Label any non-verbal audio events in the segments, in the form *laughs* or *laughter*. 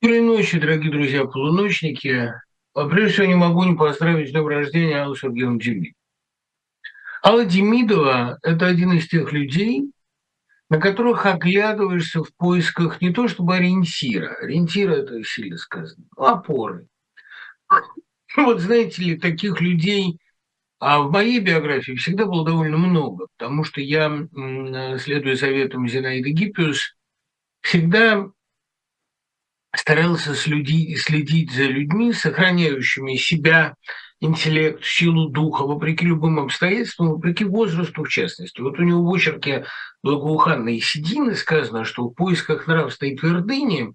Доброй ночи, дорогие друзья, полуночники. Прежде всего, не могу не поздравить с днем рождения Аллу Сергеевну Демидову. Алла Демидова – это один из тех людей, на которых оглядываешься в поисках не то чтобы ориентира, ориентира – это сильно сказано, но опоры. Вот знаете ли, таких людей а в моей биографии всегда было довольно много, потому что я, следуя советам Зинаиды Гиппиус, всегда старался следить, следить за людьми, сохраняющими себя, интеллект, силу духа, вопреки любым обстоятельствам, вопреки возрасту в частности. Вот у него в очерке благоуханной седины сказано, что в поисках нравственной твердыни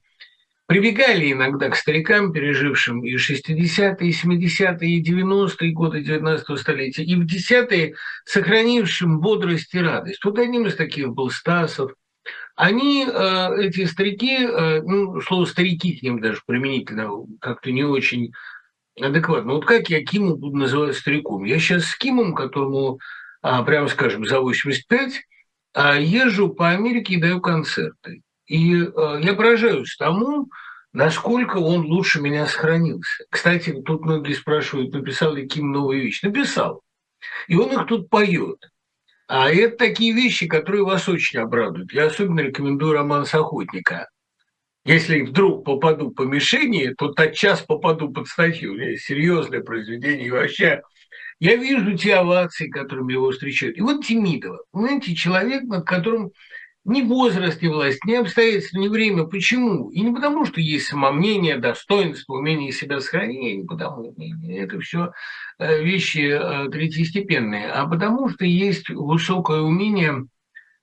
прибегали иногда к старикам, пережившим и 60-е, и 70-е, и 90-е годы 19 столетия, и в 10-е сохранившим бодрость и радость. Вот одним из таких был Стасов, они, э, эти старики, э, ну, слово «старики» к ним даже применительно как-то не очень адекватно. Вот как я Киму буду называть стариком? Я сейчас с Кимом, которому, а, прямо скажем, за 85, а, езжу по Америке и даю концерты. И э, я поражаюсь тому, насколько он лучше меня сохранился. Кстати, тут многие спрашивают, написал ли Ким новые вещи. Написал. И он их тут поет. А это такие вещи, которые вас очень обрадуют. Я особенно рекомендую роман с охотника. Если вдруг попаду по мишени, то тотчас попаду под статью. Серьезное произведение. И вообще, я вижу те овации, которыми его встречают. И вот Тимидова, понимаете, человек, над которым ни возраст, ни власть, ни обстоятельства, ни время. Почему? И не потому, что есть самомнение, достоинство, умение себя сохранить, не потому. Это все э, вещи э, третьестепенные, а потому что есть высокое умение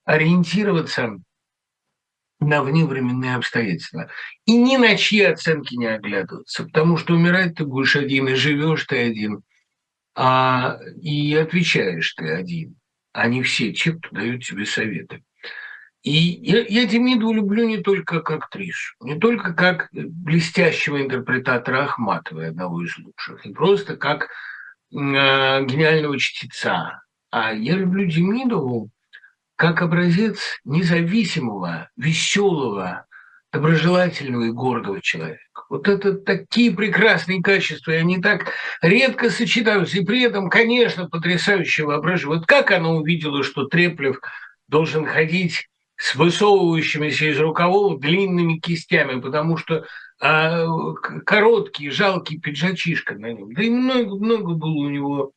ориентироваться на вневременные обстоятельства. И ни на чьи оценки не оглядываться, потому что умирать ты будешь один, и живешь ты один, а, и отвечаешь ты один, а не все те, кто дают тебе советы. И я, я Демиду люблю не только как актрису, не только как блестящего интерпретатора Ахматовой, одного из лучших, не просто как э, гениального чтеца, а я люблю Демидову как образец независимого, веселого, доброжелательного и гордого человека. Вот это такие прекрасные качества, и они так редко сочетаются. И при этом, конечно, потрясающее воображение. Вот как она увидела, что Треплев должен ходить с высовывающимися из рукавов длинными кистями, потому что а, короткий, жалкий пиджачишка на нем. Да и много, много было у него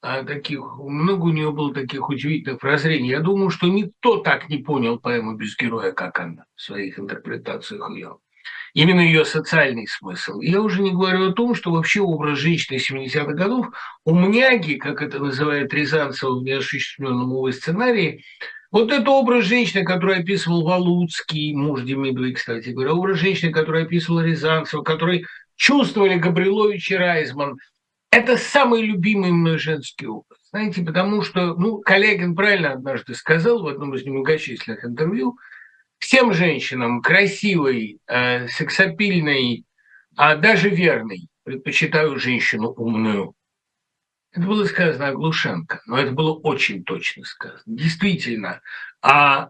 а, таких, много у нее было таких удивительных прозрений. Я думаю, что никто так не понял поэму без героя, как она в своих интерпретациях ее. Именно ее социальный смысл. Я уже не говорю о том, что вообще образ женщины 70-х годов у Мняги, как это называет Рязанцева в неосуществленном его сценарии, вот это образ женщины, который описывал Валуцкий, муж Демидовой, кстати говоря, образ женщины, который описывал Рязанцев, который чувствовали Габрилович и Райзман, это самый любимый мной женский образ. Знаете, потому что, ну, Коллегин правильно однажды сказал в одном из немногочисленных интервью, всем женщинам красивой, э, сексапильной, а даже верной предпочитаю женщину умную. Это было сказано Глушенко, но это было очень точно сказано. Действительно, а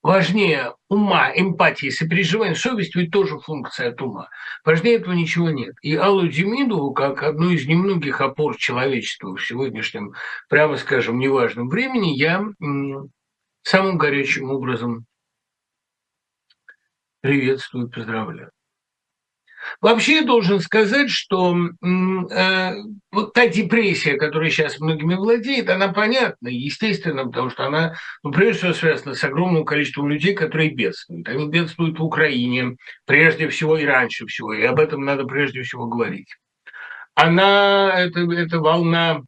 важнее ума, эмпатии, сопереживания, совесть ведь тоже функция от ума. Важнее этого ничего нет. И Аллу Демидову, как одну из немногих опор человечества в сегодняшнем, прямо скажем, неважном времени, я самым горячим образом приветствую, поздравляю. Вообще я должен сказать, что э, вот та депрессия, которая сейчас многими владеет, она понятна, естественно, потому что она, ну, прежде всего, связана с огромным количеством людей, которые бедствуют. Они бедствуют в Украине, прежде всего и раньше всего, и об этом надо прежде всего говорить. Она, это, это волна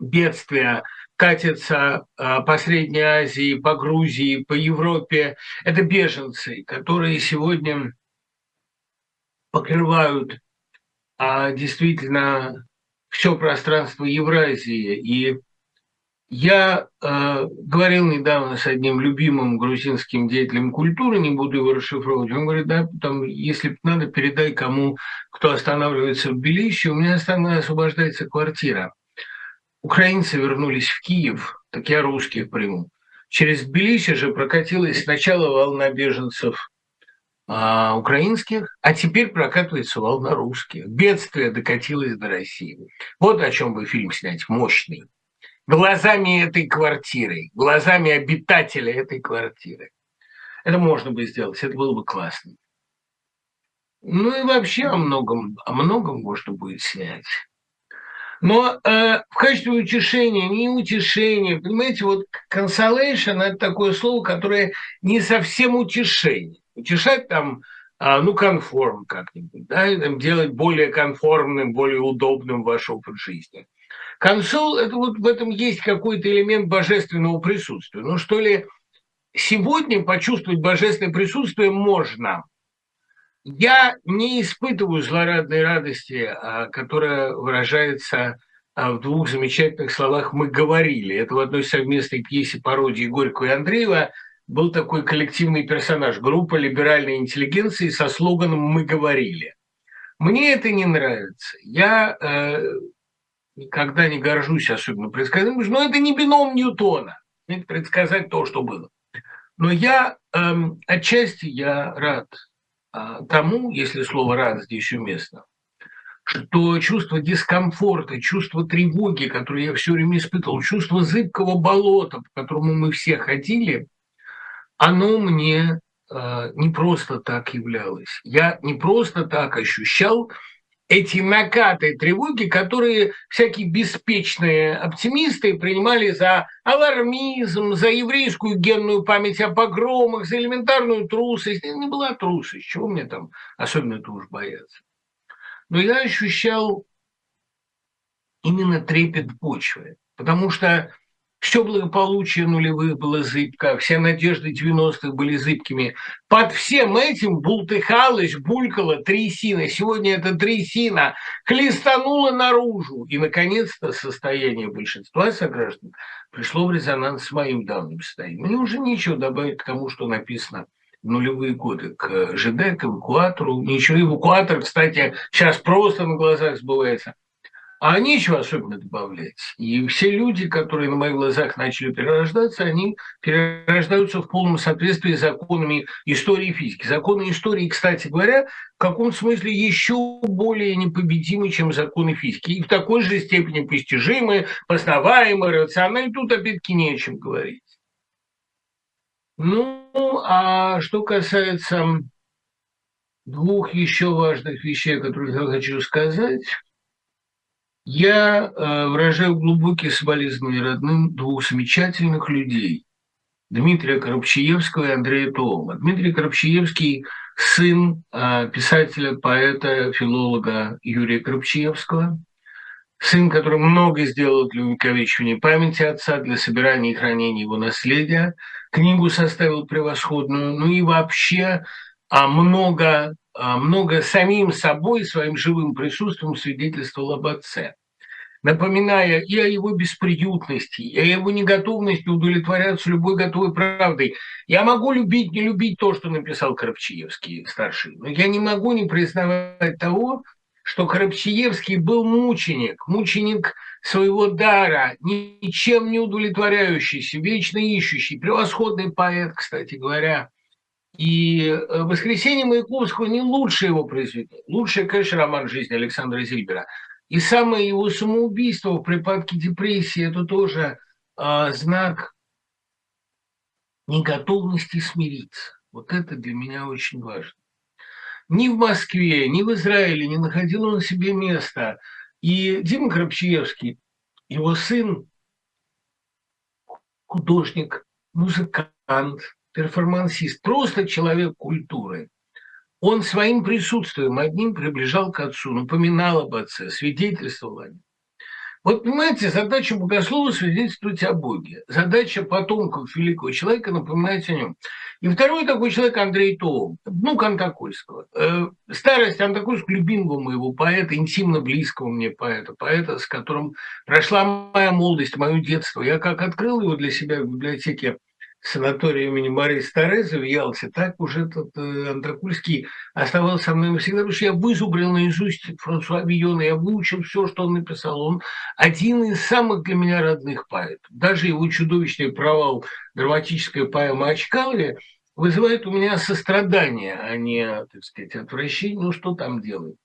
бедствия, катится а, по Средней Азии, по Грузии, по Европе. Это беженцы, которые сегодня покрывают а, действительно все пространство Евразии. И я э, говорил недавно с одним любимым грузинским деятелем культуры, не буду его расшифровывать, он говорит, да, там, если надо, передай кому, кто останавливается в Тбилиси, у меня освобождается квартира. Украинцы вернулись в Киев, так я русских приму. Через Тбилиси же прокатилась сначала волна беженцев а, украинских, а теперь прокатывается волна русских. Бедствие докатилось до России. Вот о чем бы фильм снять, мощный. Глазами этой квартиры, глазами обитателя этой квартиры. Это можно бы сделать, это было бы классно. Ну и вообще о многом, о многом можно будет снять. Но э, в качестве утешения, не утешения, понимаете, вот consolation – это такое слово, которое не совсем утешение. Утешать там, э, ну, конформ как-нибудь, да, делать более конформным, более удобным ваш опыт жизни. Консол – это вот в этом есть какой-то элемент божественного присутствия. Ну, что ли, сегодня почувствовать божественное присутствие можно – я не испытываю злорадной радости, а, которая выражается а, в двух замечательных словах «мы говорили». Это в одной совместной пьесе пародии Горького и Андреева был такой коллективный персонаж, группа либеральной интеллигенции со слоганом «мы говорили». Мне это не нравится. Я э, никогда не горжусь особенно предсказанием, но это не бином Ньютона, предсказать то, что было. Но я э, отчасти я рад а, тому, если слово «рад» здесь уместно, что чувство дискомфорта, чувство тревоги, которое я все время испытывал, чувство зыбкого болота, по которому мы все ходили, оно мне э, не просто так являлось. Я не просто так ощущал эти накаты тревоги, которые всякие беспечные оптимисты принимали за алармизм, за еврейскую генную память о погромах, за элементарную трусость. Не была трусость, чего мне там особенно это уж бояться. Но я ощущал именно трепет почвы, потому что все благополучие нулевых было зыбко, все надежды 90-х были зыбкими. Под всем этим бултыхалась, булькала трясина. Сегодня эта трясина хлестанула наружу. И, наконец-то, состояние большинства сограждан пришло в резонанс с моим давним состоянием. Мне уже нечего добавить к тому, что написано в нулевые годы к ЖД, к эвакуатору. Ничего, эвакуатор, кстати, сейчас просто на глазах сбывается. А нечего особенно добавлять. И все люди, которые на моих глазах начали перерождаться, они перерождаются в полном соответствии с законами истории физики. Законы истории, кстати говоря, в каком смысле еще более непобедимы, чем законы физики. И в такой же степени постижимы, познаваемы, рациональны. Тут опять-таки не о чем говорить. Ну, а что касается двух еще важных вещей, которые я хочу сказать – я э, выражаю глубокие соболезнования родным двух замечательных людей – Дмитрия Коробчиевского и Андрея Толма. Дмитрий Коробчиевский – сын э, писателя, поэта, филолога Юрия Коробчиевского, сын, который много сделал для увековечивания памяти отца, для собирания и хранения его наследия. Книгу составил превосходную, ну и вообще а много много самим собой, своим живым присутствием свидетельствовал об отце, напоминая и о его бесприютности, и о его неготовности удовлетворяться любой готовой правдой. Я могу любить, не любить то, что написал Коробчиевский старший, но я не могу не признавать того, что Коробчиевский был мученик, мученик своего дара, ничем не удовлетворяющийся, вечно ищущий, превосходный поэт, кстати говоря – и э, «Воскресенье Маяковского» не лучшее его произведение. Лучшее, конечно, роман жизни Александра Зильбера. И самое его самоубийство в припадке депрессии – это тоже э, знак неготовности смириться. Вот это для меня очень важно. Ни в Москве, ни в Израиле не находил он себе места. И Дима Крапчиевский, его сын, художник, музыкант, перформансист, просто человек культуры. Он своим присутствием одним приближал к отцу, напоминал об отце, свидетельствовал о нем. Вот понимаете, задача богослова – свидетельствовать о Боге. Задача потомков великого человека – напоминать о нем. И второй такой человек – Андрей Тоум, ну, Антокольского. Э, старость Антокольского – любимого моего поэта, интимно близкого мне поэта, поэта, с которым прошла моя молодость, мое детство. Я как открыл его для себя в библиотеке санатория имени Марии Старезы в Ялте, так уже этот э, Андракульский оставался со мной навсегда, потому что я вызубрил наизусть Франсуа Вийона, я выучил все, что он написал. Он один из самых для меня родных поэтов. Даже его чудовищный провал, драматическая поэма о Чкалове, вызывает у меня сострадание, а не, так сказать, отвращение. Ну, что там делать?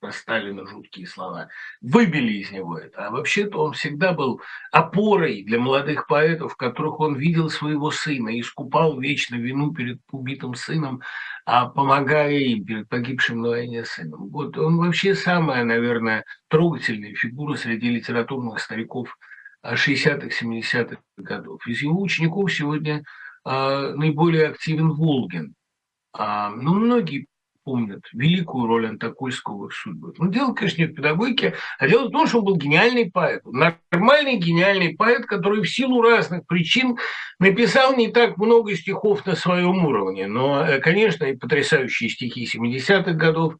Про Сталина жуткие слова, выбили из него это. А вообще-то он всегда был опорой для молодых поэтов, в которых он видел своего сына и искупал вечно вину перед убитым сыном, а помогая им перед погибшим на войне сыном. Вот он вообще самая, наверное, трогательная фигура среди литературных стариков 60-х, 70-х годов. Из его учеников сегодня а, наиболее активен Волгин. А, ну, многие помнят великую роль Антокольского в судьбах. Ну, дело, конечно, не в педагогике, а дело в том, что он был гениальный поэт. Нормальный гениальный поэт, который в силу разных причин написал не так много стихов на своем уровне. Но, э, конечно, и потрясающие стихи 70-х годов,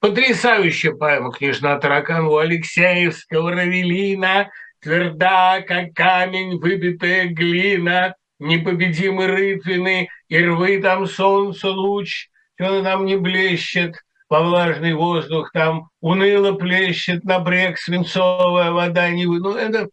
потрясающая поэма «Княжна Таракан» у Алексеевского Равелина, тверда, как камень, выбитая глина, непобедимы рытвины, и рвы там солнце луч, что там не блещет во влажный воздух, там уныло плещет на брег свинцовая вода не вы. Ну, это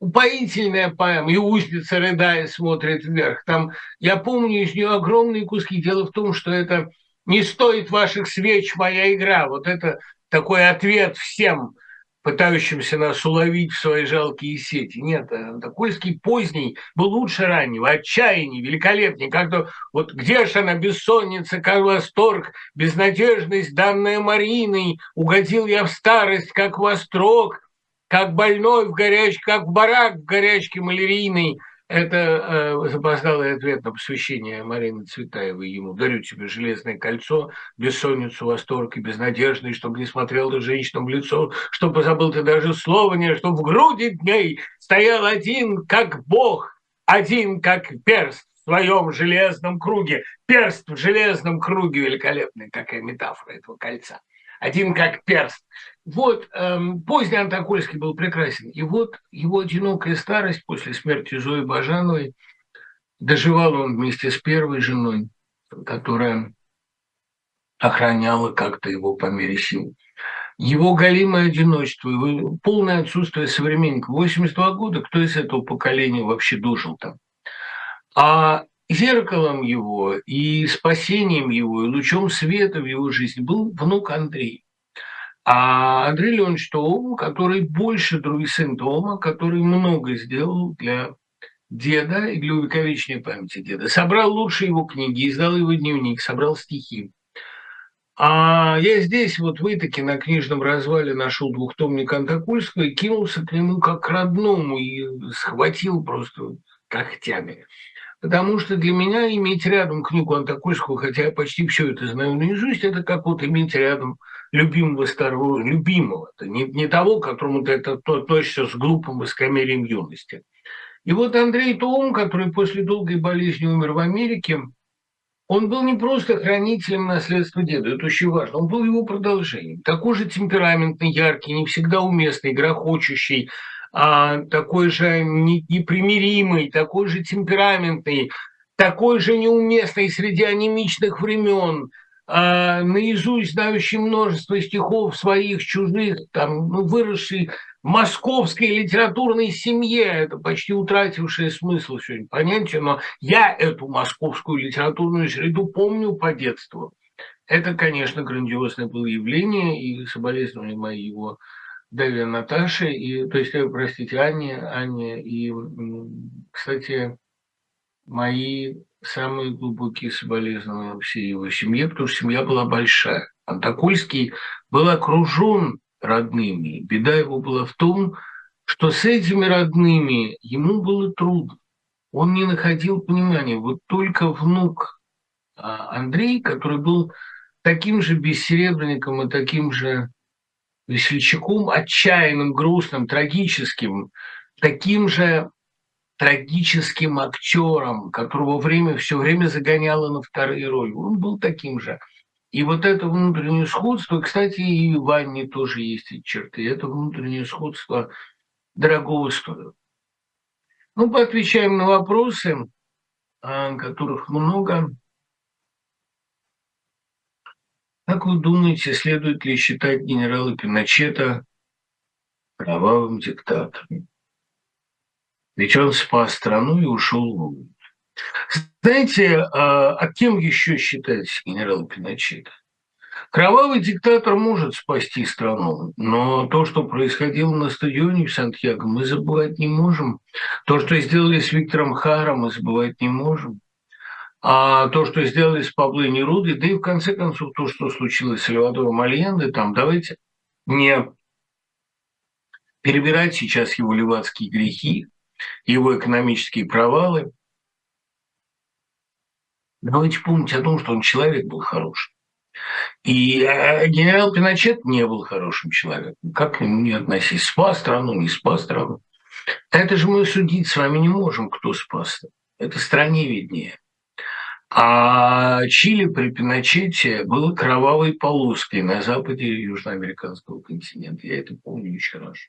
упоительная поэма. И узница, рыдая, смотрит вверх. Там, я помню из нее огромные куски. Дело в том, что это не стоит ваших свеч моя игра. Вот это такой ответ всем – пытающимся нас уловить в свои жалкие сети. Нет, Антокольский поздний был лучше раннего, отчаяние, великолепнее. Как-то вот где же она, бессонница, как восторг, безнадежность, данная Мариной, угодил я в старость, как вострок, как больной в горячке, как барак в горячке малярийной – это э, запоздалый ответ на посвящение Марины Цветаевой ему. Дарю тебе железное кольцо, бессонницу, восторг и безнадежный, чтобы не смотрел ты женщинам в лицо, чтобы забыл ты даже слово не, чтобы в груди дней стоял один, как бог, один, как перст в своем железном круге. Перст в железном круге, великолепная какая метафора этого кольца. Один, как перст. Вот, эм, поздний Антокольский был прекрасен. И вот его одинокая старость после смерти Зои Бажановой, доживал он вместе с первой женой, которая охраняла как-то его по мере сил. Его голимое одиночество, его полное отсутствие современников. 82 года, кто из этого поколения вообще дожил там? А зеркалом его и спасением его, и лучом света в его жизни был внук Андрей. А Андрей Леонович Том, который больше других сын Тома, который много сделал для деда и для увековечения памяти деда. Собрал лучшие его книги, издал его дневник, собрал стихи. А я здесь, вот в Итаке, на книжном развале нашел двухтомник Антокольского и кинулся к нему как к родному и схватил просто когтями. Потому что для меня иметь рядом книгу Антокольского, хотя я почти все это знаю наизусть, это как вот иметь рядом любимого старого, любимого, не, не того, к которому ты это относишься с глупым высокомерием юности. И вот Андрей Том, который после долгой болезни умер в Америке, он был не просто хранителем наследства деда, это очень важно, он был его продолжением. Такой же темпераментный, яркий, не всегда уместный, грохочущий, а такой же непримиримый, такой же темпераментный, такой же неуместный среди анемичных времен – а, наизусть знающий множество стихов своих, чужих, там, ну, выросший в московской литературной семье, это почти утратившее смысл сегодня понятие, но я эту московскую литературную среду помню по детству. Это, конечно, грандиозное было явление, и соболезнования мои его Даве Наташе, и, то есть, э, простите, Анне, Анне, и, кстати, мои самые глубокие соболезнования всей его семье, потому что семья была большая. Антокольский был окружен родными. Беда его была в том, что с этими родными ему было трудно. Он не находил понимания. Вот только внук а, Андрей, который был таким же бессеребренником и таким же весельчаком, отчаянным, грустным, трагическим, таким же трагическим актером, которого время все время загоняло на вторые роли. Он был таким же. И вот это внутреннее сходство, кстати, и в Ванне тоже есть эти черты, это внутреннее сходство дорогого стоит. Ну, поотвечаем на вопросы, а, которых много. Как вы думаете, следует ли считать генерала Пиночета кровавым диктатором? Ведь он спас страну и ушел в Знаете, а кем еще считается генерал Пиночет? Кровавый диктатор может спасти страну, но то, что происходило на стадионе в Сантьяго, мы забывать не можем. То, что сделали с Виктором Харом, мы забывать не можем. А то, что сделали с Пабло Неруды, да и в конце концов то, что случилось с Сальвадором Альенде, там давайте не перебирать сейчас его левацкие грехи, его экономические провалы. Давайте помнить о том, что он человек был хороший. И э, генерал Пиночет не был хорошим человеком. Как к нему не относись? Спас страну, не спас страну. Это же мы судить с вами не можем, кто спас. Это стране виднее. А Чили при Пиночете было кровавой полоской на западе южноамериканского континента. Я это помню очень хорошо.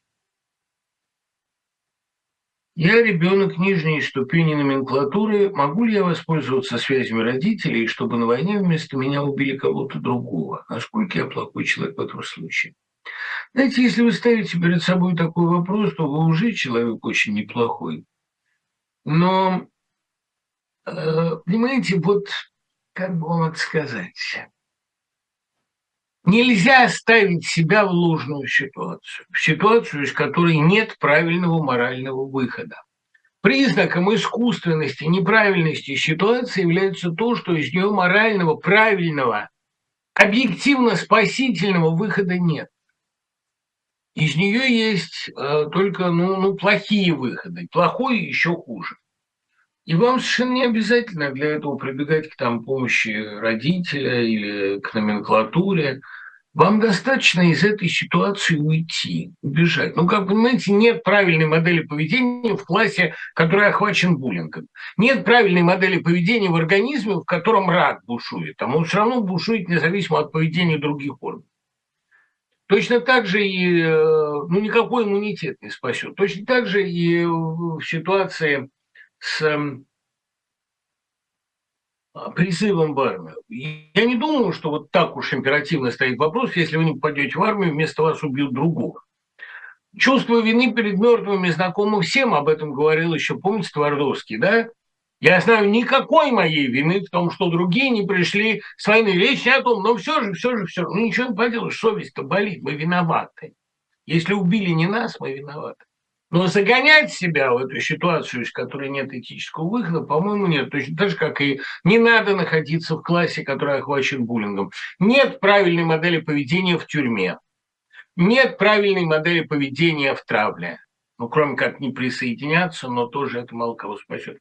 Я ребенок нижней ступени номенклатуры. Могу ли я воспользоваться связями родителей, чтобы на войне вместо меня убили кого-то другого? Насколько я плохой человек в этом случае? Знаете, если вы ставите перед собой такой вопрос, то вы уже человек очень неплохой. Но, э, понимаете, вот как бы вам это сказать? Нельзя ставить себя в ложную ситуацию, в ситуацию, из которой нет правильного морального выхода. Признаком искусственности, неправильности ситуации является то, что из нее морального, правильного, объективно спасительного выхода нет. Из нее есть э, только ну, ну, плохие выходы, плохой еще хуже. И вам совершенно не обязательно для этого прибегать к там, помощи родителя или к номенклатуре. Вам достаточно из этой ситуации уйти, убежать. Ну, как понимаете, нет правильной модели поведения в классе, который охвачен буллингом. Нет правильной модели поведения в организме, в котором рак бушует. А он все равно бушует независимо от поведения других органов. Точно так же и э, ну, никакой иммунитет не спасет. Точно так же и в ситуации с эм, призывом в армию. Я не думаю, что вот так уж императивно стоит вопрос, если вы не попадете в армию, вместо вас убьют другого. Чувство вины перед мертвыми знакомо всем, об этом говорил еще, помните, Твардовский, да? Я знаю никакой моей вины в том, что другие не пришли с войны. Речь не о том, но все же, все же, все же. Ну ничего не поделаешь, совесть-то болит, мы виноваты. Если убили не нас, мы виноваты. Но загонять себя в эту ситуацию, из которой нет этического выхода, по-моему, нет. Точно так же, как и не надо находиться в классе, который охвачен буллингом. Нет правильной модели поведения в тюрьме. Нет правильной модели поведения в травле. Ну, кроме как не присоединяться, но тоже это мало кого спасет.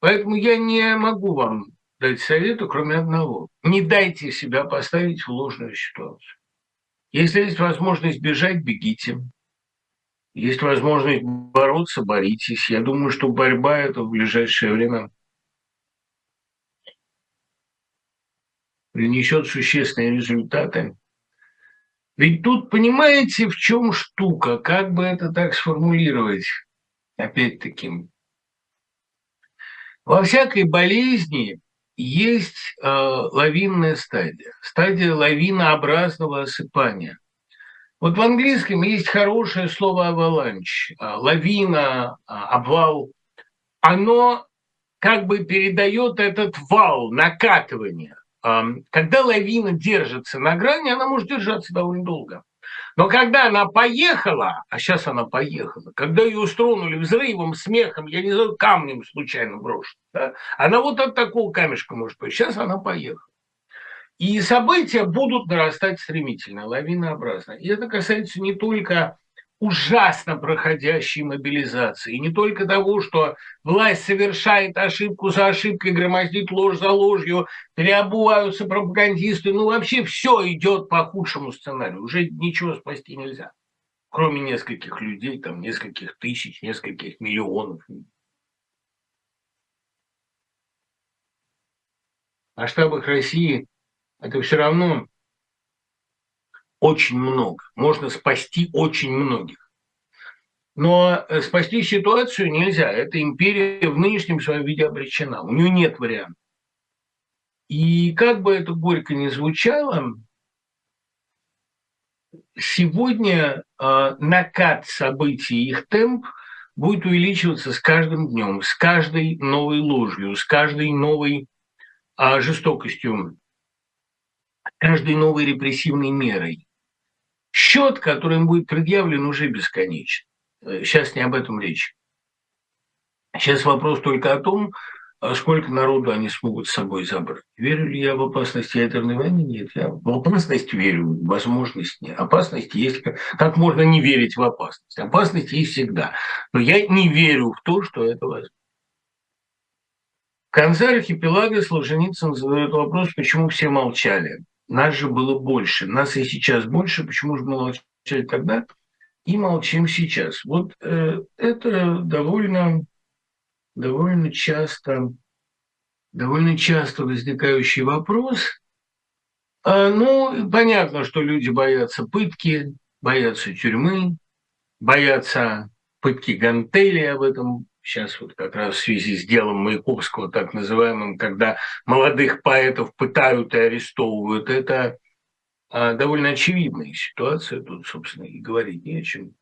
Поэтому я не могу вам дать совета, кроме одного. Не дайте себя поставить в ложную ситуацию. Если есть возможность бежать, бегите. Есть возможность бороться, боритесь. Я думаю, что борьба это в ближайшее время принесет существенные результаты. Ведь тут понимаете, в чем штука, как бы это так сформулировать, опять-таки. Во всякой болезни есть э, лавинная стадия, стадия лавинообразного осыпания. Вот в английском есть хорошее слово «аваланч», э, лавина, э, обвал. Оно как бы передает этот вал, накатывание. Э, когда лавина держится на грани, она может держаться довольно долго. Но когда она поехала, а сейчас она поехала, когда ее устронули взрывом, смехом, я не знаю, камнем случайно брошен, да, она вот от такого камешка может быть. Сейчас она поехала. И события будут нарастать стремительно, лавинообразно. И это касается не только ужасно проходящей мобилизации. И не только того, что власть совершает ошибку за ошибкой, громоздит ложь за ложью, переобуваются пропагандисты. Ну, вообще все идет по худшему сценарию. Уже ничего спасти нельзя. Кроме нескольких людей, там, нескольких тысяч, нескольких миллионов. В масштабах России это все равно очень много. Можно спасти очень многих. Но э, спасти ситуацию нельзя. Эта империя в нынешнем своем виде обречена. У нее нет вариантов. И как бы это горько ни звучало, сегодня э, накат событий, их темп будет увеличиваться с каждым днем, с каждой новой ложью, с каждой новой э, жестокостью, каждой новой репрессивной мерой. Счет, который им будет предъявлен, уже бесконечен. Сейчас не об этом речь. Сейчас вопрос только о том, а сколько народу они смогут с собой забрать. Верю ли я в опасность ядерной войны? Нет, я в опасность верю, возможность нет. Опасность есть, как можно не верить в опасность? Опасность есть всегда. Но я не верю в то, что это возможно. В конце архипелага Солженицын задает вопрос, почему все молчали. Нас же было больше, нас и сейчас больше, почему же мы молчали тогда и молчим сейчас? Вот э, это довольно довольно часто, довольно часто возникающий вопрос. А, ну, понятно, что люди боятся пытки, боятся тюрьмы, боятся пытки гантели, об этом сейчас вот как раз в связи с делом Маяковского, так называемым, когда молодых поэтов пытают и арестовывают, это а, довольно очевидная ситуация, тут, собственно, и говорить не о чем.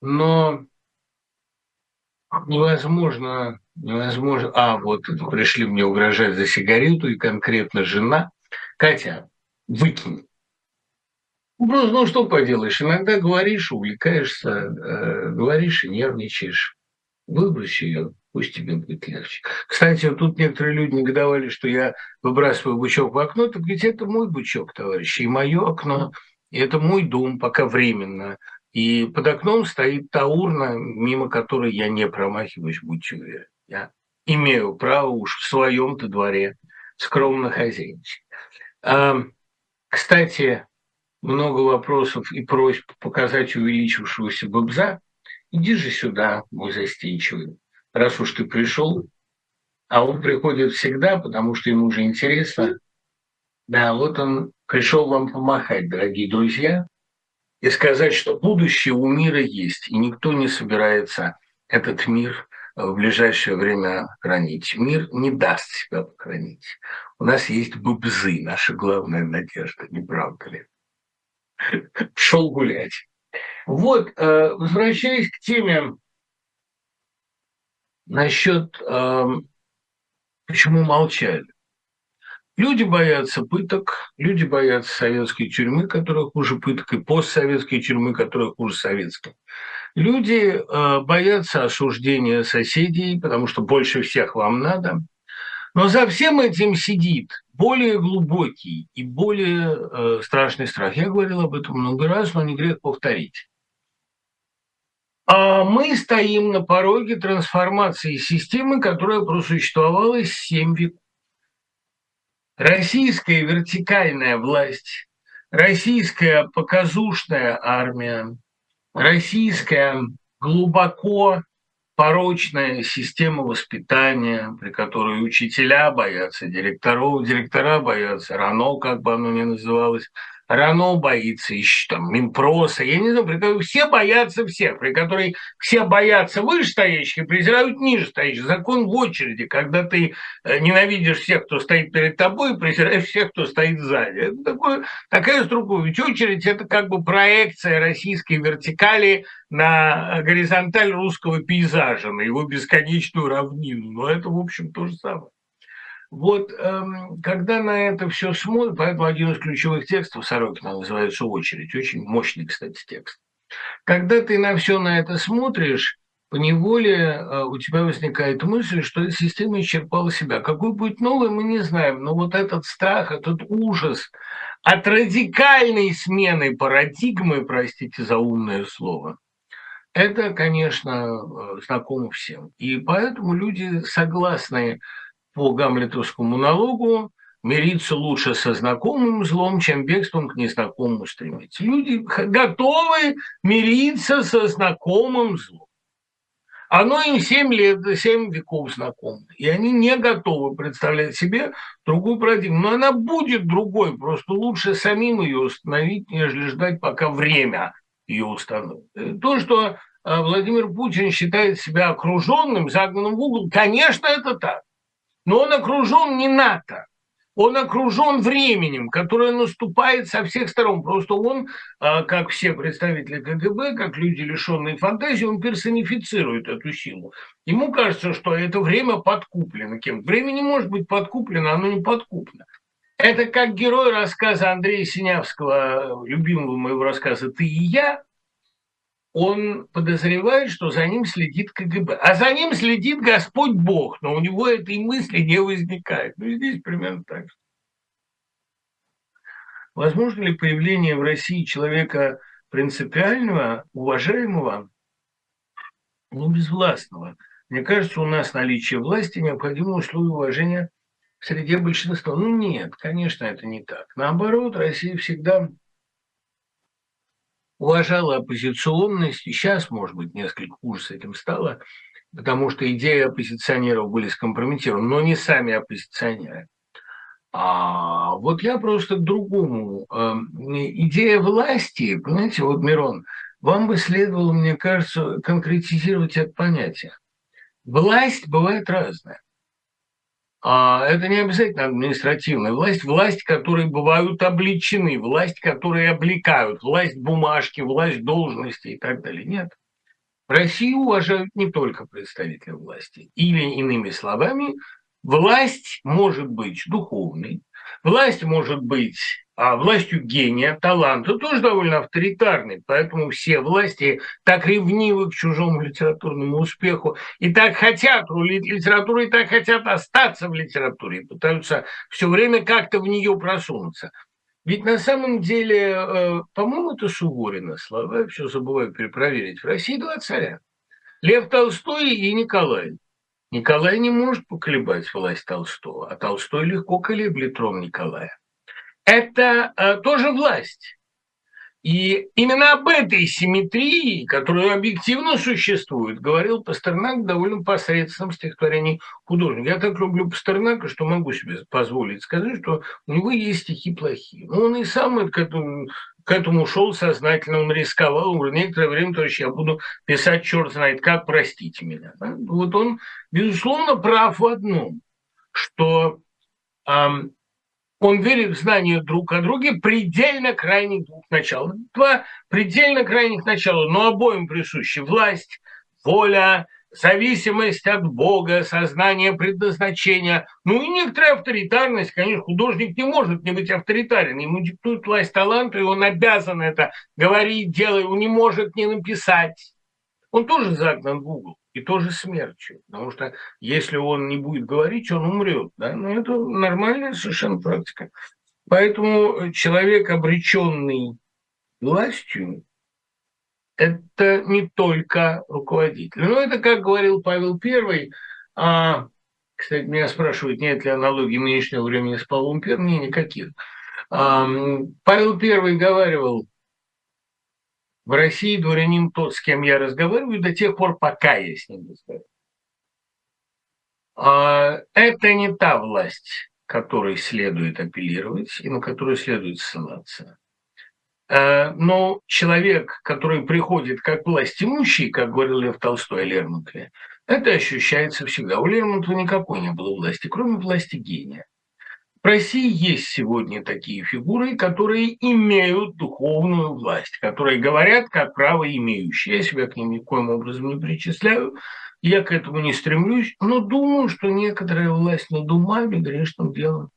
Но невозможно, невозможно. А, вот пришли мне угрожать за сигарету, и конкретно жена. Катя, выкинь. Ну, ну что поделаешь, иногда говоришь, увлекаешься, э, говоришь и нервничаешь. Выбрось ее, пусть тебе будет легче. Кстати, вот тут некоторые люди негодовали, что я выбрасываю бычок в окно, так ведь это мой бычок, товарищи, и мое окно, и это мой дом, пока временно. И под окном стоит та урна, мимо которой я не промахиваюсь, будьте уверены. Я имею право уж в своем-то дворе скромно хозяйничать. А, кстати, много вопросов и просьб показать увеличившегося бобза. Иди же сюда, мой застенчивый, раз уж ты пришел. А он приходит всегда, потому что ему уже интересно. Да, вот он пришел вам помахать, дорогие друзья и сказать, что будущее у мира есть, и никто не собирается этот мир в ближайшее время хранить. Мир не даст себя похоронить. У нас есть бубзы, наша главная надежда, не правда ли? Шел гулять. Вот, э, возвращаясь к теме насчет, эм, почему молчали. Люди боятся пыток, люди боятся советской тюрьмы, которая хуже пыток, и постсоветской тюрьмы, которая хуже советской. Люди э, боятся осуждения соседей, потому что больше всех вам надо. Но за всем этим сидит более глубокий и более э, страшный страх. Я говорил об этом много раз, но не грех повторить. А мы стоим на пороге трансформации системы, которая просуществовала 7 веков российская вертикальная власть, российская показушная армия, российская глубоко порочная система воспитания, при которой учителя боятся директоров, директора боятся РАНО, как бы оно ни называлось, Рано боится, еще там Минпроса, я не знаю, при которой все боятся всех, при которой все боятся вышестоящих и презирают нижестоящих. Закон в очереди, когда ты э, ненавидишь всех, кто стоит перед тобой, и презираешь всех, кто стоит сзади. Это такое, такая структура. Ведь очередь – это как бы проекция российской вертикали на горизонталь русского пейзажа, на его бесконечную равнину. Но это, в общем, то же самое. Вот эм, когда на это все смотрят, поэтому один из ключевых текстов Сорокина называется «Очередь». Очень мощный, кстати, текст. Когда ты на все на это смотришь, по неволе э, у тебя возникает мысль, что эта система исчерпала себя. Какой будет новый, мы не знаем. Но вот этот страх, этот ужас от радикальной смены парадигмы, простите за умное слово, это, конечно, э, знакомо всем. И поэтому люди согласны по гамлетовскому налогу мириться лучше со знакомым злом, чем бегством к незнакомому стремиться. Люди готовы мириться со знакомым злом. Оно им 7 лет, 7 веков знакомо. И они не готовы представлять себе другую парадигму. Но она будет другой, просто лучше самим ее установить, нежели ждать, пока время ее установит. То, что а, Владимир Путин считает себя окруженным, загнанным в угол, конечно, это так. Но он окружен не НАТО. он окружен временем, которое наступает со всех сторон. Просто он, а, как все представители КГБ, как люди, лишенные фантазии, он персонифицирует эту силу. Ему кажется, что это время подкуплено кем-то. Время не может быть подкуплено, оно не подкуплено. Это как герой рассказа Андрея Синявского, любимого моего рассказа «Ты и я», он подозревает, что за ним следит КГБ. А за ним следит Господь Бог, но у него этой мысли не возникает. Ну, здесь примерно так. Возможно ли появление в России человека принципиального, уважаемого, но безвластного? Мне кажется, у нас наличие власти необходимо условие уважения в среде большинства. Ну нет, конечно, это не так. Наоборот, Россия всегда уважала оппозиционность, и сейчас, может быть, несколько хуже с этим стало, потому что идеи оппозиционеров были скомпрометированы, но не сами оппозиционеры. А вот я просто к другому. Эм, идея власти, понимаете, вот, Мирон, вам бы следовало, мне кажется, конкретизировать это понятие. Власть бывает разная. А это не обязательно административная власть, власть, которые бывают обличены, власть, которые облекают, власть бумажки, власть должности и так далее. Нет. Россию уважают не только представители власти. Или, иными словами, власть может быть духовной, власть может быть а властью гения, таланта, тоже довольно авторитарный, поэтому все власти так ревнивы к чужому литературному успеху и так хотят рулить литературой, и так хотят остаться в литературе, и пытаются все время как-то в нее просунуться. Ведь на самом деле, э, по-моему, это Суворина слова, я все забываю перепроверить. В России два царя. Лев Толстой и Николай. Николай не может поколебать власть Толстого, а Толстой легко колеблет трон Николая это э, тоже власть. И именно об этой симметрии, которая объективно существует, говорил Пастернак в довольно посредственном стихотворении художника. Я так люблю Пастернака, что могу себе позволить сказать, что у него есть стихи плохие. Но он и сам к этому, к этому шел сознательно, он рисковал, он говорит, некоторое время, товарищ, я буду писать черт знает как, простите меня. Вот он, безусловно, прав в одном, что он верит в знания друг о друге предельно крайних двух начал. Два предельно крайних начала, но обоим присущи власть, воля, зависимость от Бога, сознание предназначения, ну и некоторая авторитарность. Конечно, художник не может не быть авторитарен. Ему диктует власть таланта, и он обязан это говорить, делать, он не может не написать. Он тоже загнан в угол и тоже смертью. Потому что если он не будет говорить, он умрет. Да? Но это нормальная совершенно практика. Поэтому человек, обреченный властью, это не только руководитель. Но это, как говорил Павел I, а, кстати, меня спрашивают, нет ли аналогии нынешнего времени с Павлом I, не, никаких. А, Павел I говаривал, в России дворянин тот, с кем я разговариваю, до тех пор, пока я с ним разговариваю. А, это не та власть, которой следует апеллировать и на которую следует ссылаться. А, но человек, который приходит как власть имущий, как говорил Лев Толстой о Лермонтове, это ощущается всегда. У Лермонтова никакой не было власти, кроме власти гения. В России есть сегодня такие фигуры, которые имеют духовную власть, которые говорят как право имеющие. Я себя к ним никоим образом не причисляю, я к этому не стремлюсь, но думаю, что некоторая власть над умами грешным делом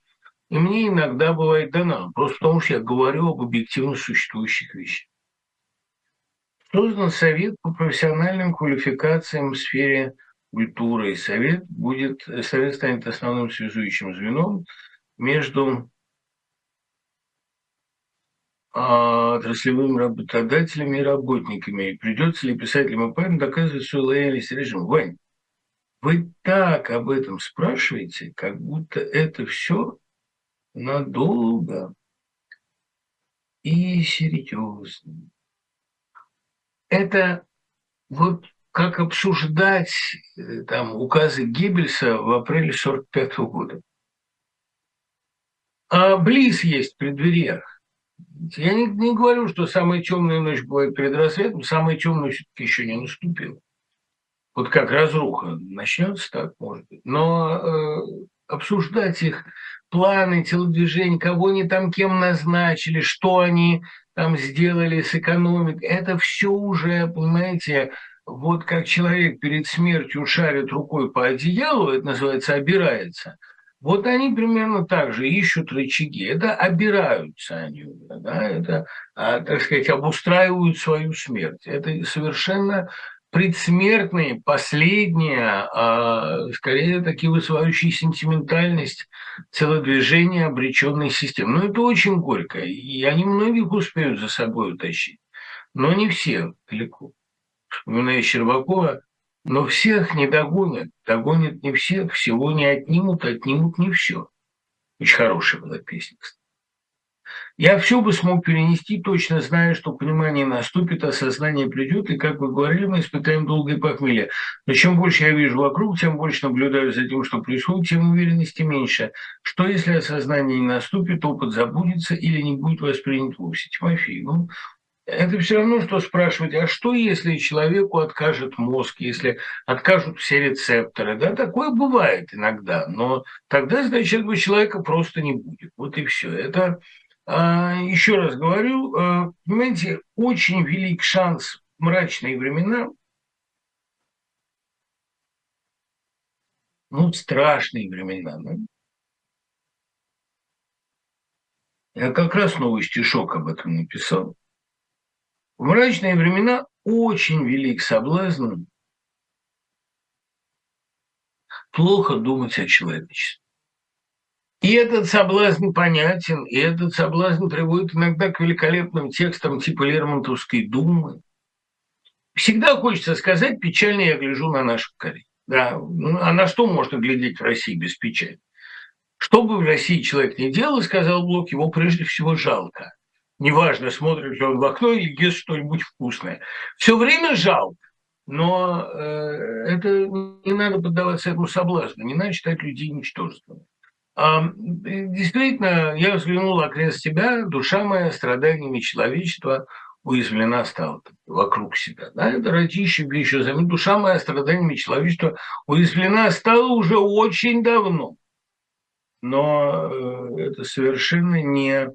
и мне иногда бывает дана, просто потому что я говорю об объективно существующих вещах. Создан Совет по профессиональным квалификациям в сфере культуры, и Совет, будет, совет станет основным связующим звеном между а, отраслевыми работодателями и работниками. И придется ли писателям и парням доказывать свою лояльность режиму? Вань, вы так об этом спрашиваете, как будто это все надолго и серьезно. Это вот как обсуждать э, там указы Геббельса в апреле 1945 года. А Близ есть при дверях. Я не, не говорю, что самая темная ночь бывает перед рассветом, самая темная все-таки еще не наступила. Вот как разруха начнется, так может быть. Но э, обсуждать их планы, телодвижения, кого они там кем назначили, что они там сделали с экономикой. Это все уже, понимаете, вот как человек перед смертью шарит рукой по одеялу, это называется обирается, вот они примерно так же ищут рычаги. Это обираются они, да, это, а, так сказать, обустраивают свою смерть. Это совершенно предсмертные, последние, а, скорее такие вызывающие сентиментальность телодвижения обреченной системы. Но это очень горько, и они многих успеют за собой утащить, но не все далеко. Вспоминая Щербакова, но всех не догонят, догонят не всех, всего не отнимут, отнимут не все. Очень хорошая была песня, кстати. Я все бы смог перенести, точно зная, что понимание наступит, осознание придет, и, как вы говорили, мы испытаем долгое похмелье. Но чем больше я вижу вокруг, тем больше наблюдаю за тем, что происходит, тем уверенности меньше. Что, если осознание не наступит, опыт забудется или не будет воспринят вовсе? Тимофей, ну, это все равно, что спрашивать, а что, если человеку откажет мозг, если откажут все рецепторы? Да, такое бывает иногда, но тогда, значит, бы человека просто не будет. Вот и все. Это а, еще раз говорю, а, понимаете, очень велик шанс в мрачные времена, ну, страшные времена, да? Я как раз новый стишок об этом написал. В мрачные времена очень велик соблазн плохо думать о человечестве. И этот соблазн понятен, и этот соблазн приводит иногда к великолепным текстам типа Лермонтовской думы. Всегда хочется сказать, печально я гляжу на нашу Корею. Да, ну, а на что можно глядеть в России без печали? Что бы в России человек ни делал, сказал Блок, его прежде всего жалко. Неважно, смотрит ли он в окно или ест что-нибудь вкусное. Все время жалко. Но э, это не надо поддаваться этому соблазну, не надо считать людей ничтожествами. Действительно, я взглянул окрест себя, душа моя страданиями человечества уязвлена стала вокруг себя. Да, это Ратищев еще заметил. Душа моя страданиями человечества уязвлена стала уже очень давно. Но э, это совершенно не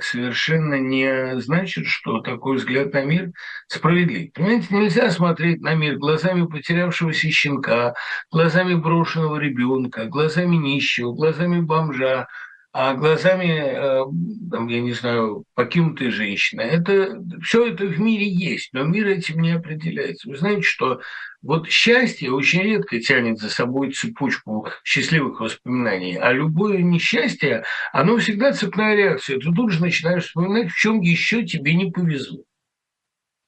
совершенно не значит, что такой взгляд на мир справедлив. Понимаете, нельзя смотреть на мир глазами потерявшегося щенка, глазами брошенного ребенка, глазами нищего, глазами бомжа, а глазами, э, там, я не знаю, покинутой женщины. Это, все это в мире есть, но мир этим не определяется. Вы знаете, что вот счастье очень редко тянет за собой цепочку счастливых воспоминаний, а любое несчастье, оно всегда цепная реакция. Ты тут же начинаешь вспоминать, в чем еще тебе не повезло.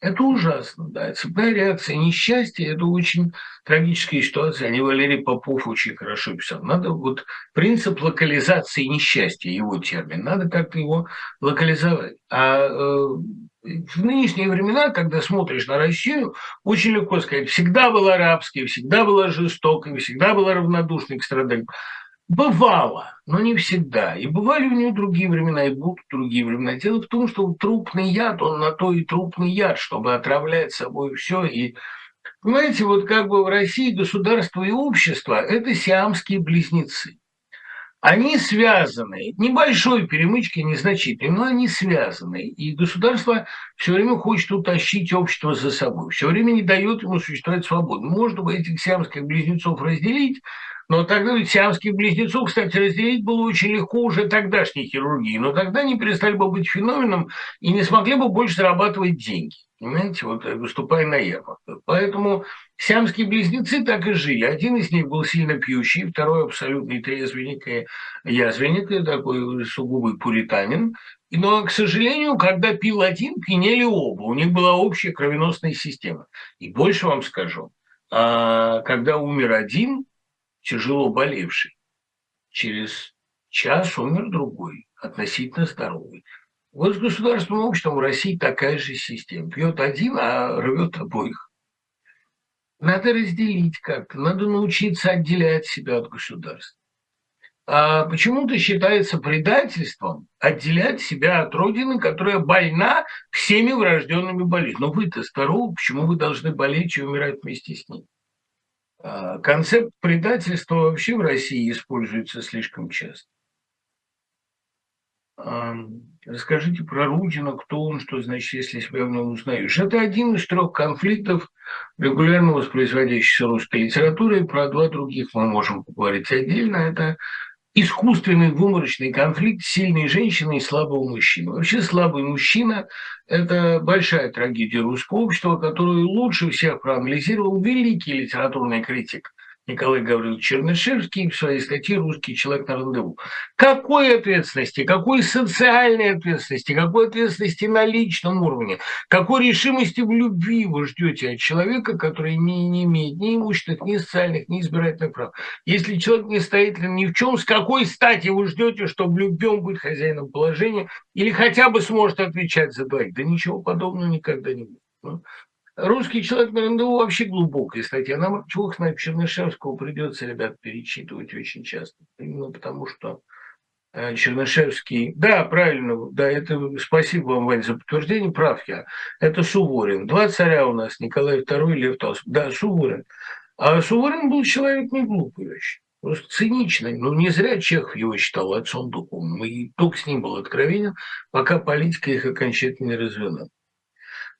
Это ужасно, да. Цепная реакция несчастья – это очень трагическая ситуация. Они Валерий Попов очень хорошо писал. Надо вот принцип локализации несчастья, его термин, надо как-то его локализовать. А э, в нынешние времена, когда смотришь на Россию, очень легко сказать, всегда была арабской, всегда была жестокой, всегда была равнодушной к страданиям. Бывало, но не всегда. И бывали у нее другие времена, и будут другие времена. Дело в том, что трупный яд, он на то и трупный яд, чтобы отравлять собой все. И, понимаете, вот как бы в России государство и общество – это сиамские близнецы. Они связаны, небольшой перемычки, незначительной, но они связаны. И государство все время хочет утащить общество за собой, все время не дает ему существовать свободно. Можно бы этих сиамских близнецов разделить, но тогда ведь сиамских близнецов, кстати, разделить было очень легко уже тогдашней хирургии. Но тогда они перестали бы быть феноменом и не смогли бы больше зарабатывать деньги. Понимаете, вот э, выступая на ярмарках. Поэтому сиамские близнецы так и жили. Один из них был сильно пьющий, второй абсолютный трезвенник и язвенник, и такой сугубый пуританин. Но, к сожалению, когда пил один, пьянели оба. У них была общая кровеносная система. И больше вам скажу, а, когда умер один, тяжело болевший. Через час умер другой, относительно здоровый. Вот с государственным обществом в России такая же система. Пьет один, а рвет обоих. Надо разделить как-то, надо научиться отделять себя от государства. А почему-то считается предательством отделять себя от Родины, которая больна всеми врожденными болезнями. Но вы-то здоровы, почему вы должны болеть и умирать вместе с ней? А, концепт предательства вообще в России используется слишком часто. Расскажите про Рудина, кто он, что значит, если себя в нем узнаешь. Это один из трех конфликтов, регулярно воспроизводящихся русской литературой. Про два других мы можем поговорить отдельно. Это искусственный выморочный конфликт сильной женщины и слабого мужчины. Вообще слабый мужчина – это большая трагедия русского общества, которую лучше всех проанализировал великий литературный критик Николай Гаврилович Чернышевский в своей статье «Русский человек на рандеву». Какой ответственности, какой социальной ответственности, какой ответственности на личном уровне, какой решимости в любви вы ждете от человека, который не, не имеет ни имущественных, ни социальных, ни избирательных прав. Если человек не стоит ни в чем, с какой стати вы ждете, что в любви он будет хозяином положения или хотя бы сможет отвечать за двоих? Да ничего подобного никогда не будет. Русский человек на РНДУ вообще глубокая статья. Нам чего знает Чернышевского придется, ребят, перечитывать очень часто. Именно потому что э, Чернышевский, да, правильно, да, это спасибо вам, Вань, за подтверждение, прав я. Это Суворин. Два царя у нас, Николай II и Лев Толстой. Да, Суворин. А Суворин был человек не глупый вообще. Просто циничный. Ну, не зря Чехов его считал отцом духовным. И только с ним был откровенен, пока политика их окончательно не развела.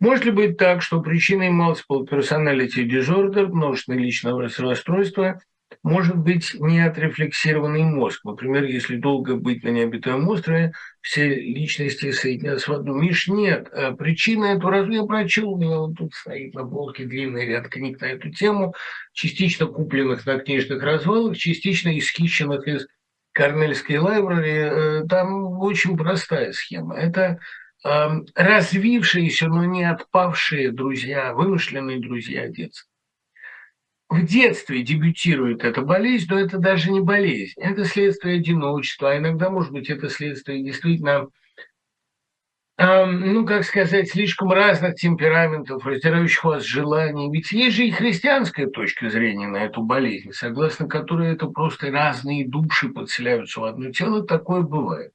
Может ли быть так, что причиной multiple personality disorder, множественное личного расстройства, может быть неотрефлексированный мозг. Например, если долго быть на необитаемом острове, все личности соединятся в одну. Миш, нет. А причина этого разве я прочел, у меня вот тут стоит на полке длинный ряд книг на эту тему, частично купленных на книжных развалах, частично исхищенных из Корнельской лайбрери. Э, там очень простая схема. Это развившиеся, но не отпавшие друзья, вымышленные друзья детства. В детстве дебютирует эта болезнь, но это даже не болезнь, это следствие одиночества, а иногда, может быть, это следствие действительно, эм, ну, как сказать, слишком разных темпераментов, раздирающих вас желаний. Ведь есть же и христианская точка зрения на эту болезнь, согласно которой это просто разные души подселяются в одно тело, такое бывает.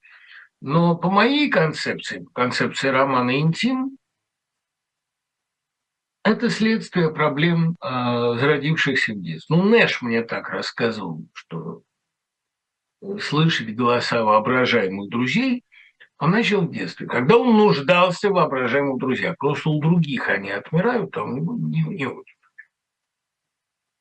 Но по моей концепции, по концепции романа «Интим», это следствие проблем, э, зародившихся в детстве. Ну, Нэш мне так рассказывал, что слышать голоса воображаемых друзей он начал в детстве, когда он нуждался в воображаемых друзьях. Просто у других они отмирают, а он не, не, не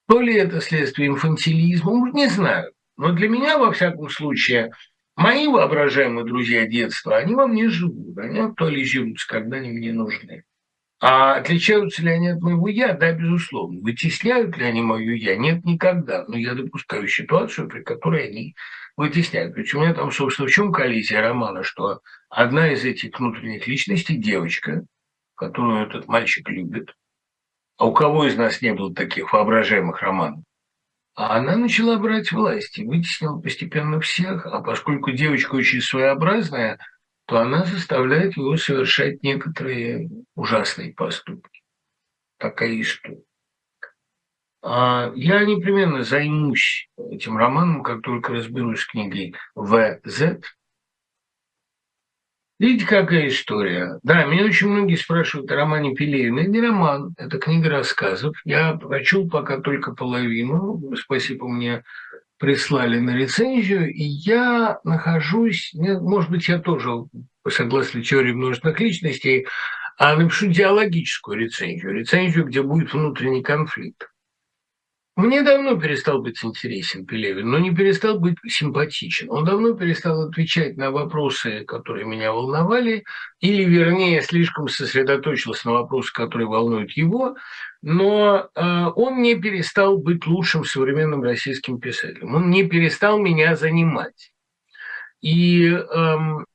То ли это следствие инфантилизма, не знаю. Но для меня, во всяком случае, Мои воображаемые друзья детства, они во мне живут, они актуализируются, когда они мне нужны. А отличаются ли они от моего «я»? Да, безусловно. Вытесняют ли они мою «я»? Нет, никогда. Но я допускаю ситуацию, при которой они вытесняют. Ведь у меня там, собственно, в чем коллизия романа, что одна из этих внутренних личностей – девочка, которую этот мальчик любит. А у кого из нас не было таких воображаемых романов? А она начала брать власть и вытеснила постепенно всех, а поскольку девочка очень своеобразная, то она заставляет его совершать некоторые ужасные поступки. Такая история. А я непременно займусь этим романом, как только разберусь с книгой «ВЗ», Видите, какая история? Да, меня очень многие спрашивают о романе Пелевина. Это не роман, это книга рассказов. Я прочел пока только половину. Спасибо, мне прислали на рецензию. И я нахожусь, может быть, я тоже, согласно теории множественных личностей, а напишу диалогическую рецензию. Рецензию, где будет внутренний конфликт. Мне давно перестал быть интересен Пелевин, но не перестал быть симпатичен. Он давно перестал отвечать на вопросы, которые меня волновали, или, вернее, слишком сосредоточился на вопросы, которые волнуют его, но э, он не перестал быть лучшим современным российским писателем. Он не перестал меня занимать. И эм,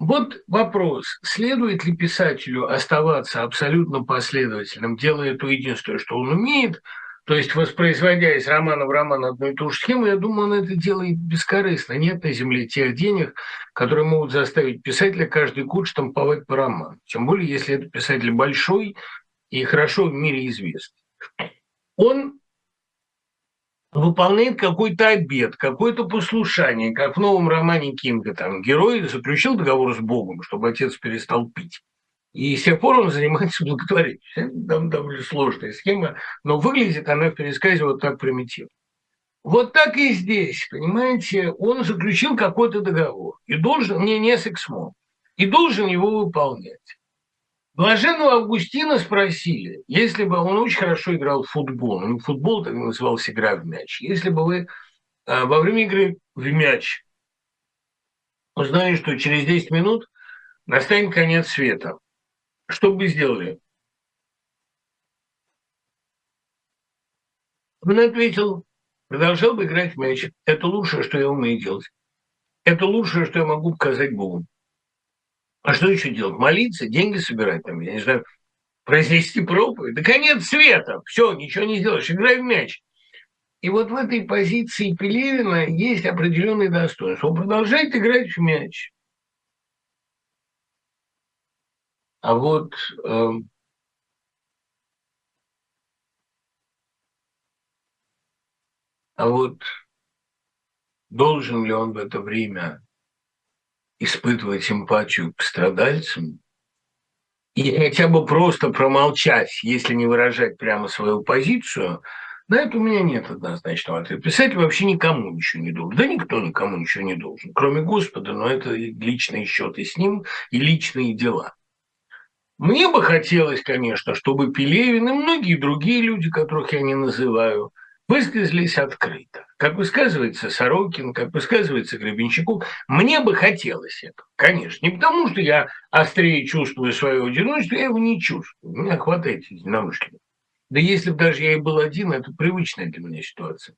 вот вопрос, следует ли писателю оставаться абсолютно последовательным, делая то единственное, что он умеет – то есть, воспроизводя из романа в роман одну и ту же схему, я думаю, он это делает бескорыстно. Нет на земле тех денег, которые могут заставить писателя каждый год штамповать по роману. Тем более, если это писатель большой и хорошо в мире известный. Он выполняет какой-то обед, какое-то послушание, как в новом романе Кинга. Там герой заключил договор с Богом, чтобы отец перестал пить. И с тех пор он занимается *laughs* благотворительностью. Там довольно сложная схема, но выглядит она в пересказе вот так примитивно. Вот так и здесь, понимаете, он заключил какой-то договор и должен, не, не с Эксмо, и должен его выполнять. Блаженного Августина спросили, если бы он очень хорошо играл в футбол, ну, футбол так назывался игра в мяч, если бы вы а, во время игры в мяч узнали, что через 10 минут настанет конец света, что бы вы сделали? Он ответил, продолжал бы играть в мяч. Это лучшее, что я умею делать. Это лучшее, что я могу показать Богу. А что еще делать? Молиться, деньги собирать, там, я не знаю, произнести проповедь. Да конец света, все, ничего не сделаешь, играй в мяч. И вот в этой позиции Пелевина есть определенный достоинство. Он продолжает играть в мяч. А вот э, а вот должен ли он в это время испытывать симпатию к страдальцам и хотя бы просто промолчать, если не выражать прямо свою позицию, на это у меня нет однозначного ответа. Писатель вообще никому ничего не должен. Да никто никому ничего не должен, кроме Господа, но это личные счеты с ним и личные дела. Мне бы хотелось, конечно, чтобы Пелевин и многие другие люди, которых я не называю, высказались открыто. Как высказывается Сорокин, как высказывается Гребенщиков, мне бы хотелось этого, конечно. Не потому, что я острее чувствую свое одиночество, я его не чувствую. Меня хватает единомышленников. Да если бы даже я и был один, это привычная для меня ситуация.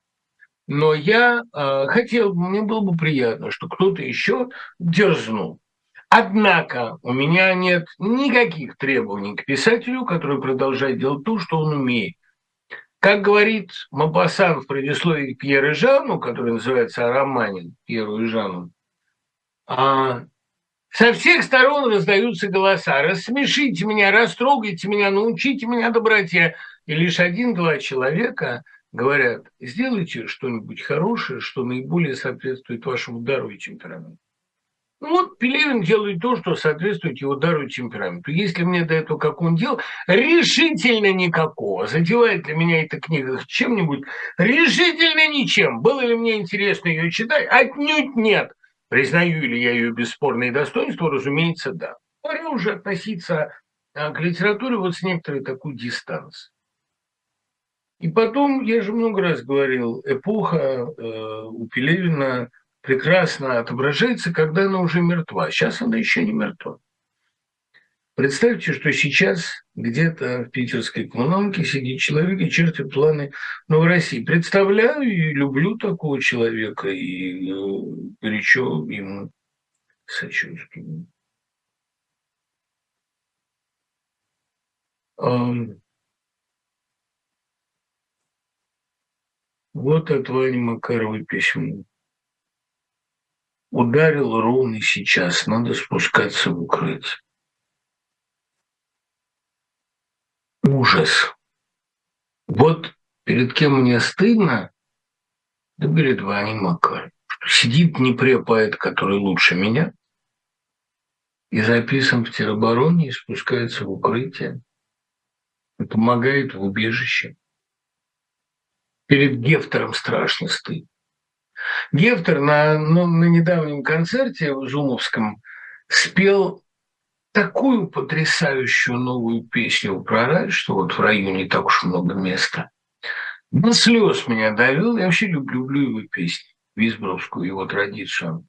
Но я э, хотел, мне было бы приятно, что кто-то еще дерзнул. Однако у меня нет никаких требований к писателю, который продолжает делать то, что он умеет. Как говорит Мапасан в предисловии к Пьеру и Жанну, который называется «Романин Пьеру и Жанну», а, со всех сторон раздаются голоса «Рассмешите меня, растрогайте меня, научите меня доброте». И лишь один-два человека говорят «Сделайте что-нибудь хорошее, что наиболее соответствует вашему дару и темпераменту». Ну вот Пелевин делает то, что соответствует его дару и темпераменту. Если мне до этого, как он делал, решительно никакого. Задевает для меня эта книга чем-нибудь? Решительно ничем. Было ли мне интересно ее читать? Отнюдь нет. Признаю ли я ее бесспорные достоинства? Разумеется, да. Пора уже относиться а, к литературе вот с некоторой такой дистанцией. И потом, я же много раз говорил, эпоха э, у Пелевина – прекрасно отображается, когда она уже мертва. Сейчас она еще не мертва. Представьте, что сейчас где-то в питерской коммуналке сидит человек и чертит планы Новороссии. Представляю и люблю такого человека, и э, горячо ему сочувствую. Вот от Вани Макаровой письмо. Ударил ровно сейчас, надо спускаться в укрытие. Ужас. Вот перед кем мне стыдно, да перед Ваней Макаром. Сидит непре-поэт, который лучше меня, и записан в теробороне, и спускается в укрытие, и помогает в убежище. Перед Гефтером страшно стыд. Гефтер на, ну, на недавнем концерте в Жумовском спел такую потрясающую новую песню про рай, что вот в раю не так уж много места. До слез меня довел. Я вообще люблю, люблю его песни, Визбровскую, его традицию.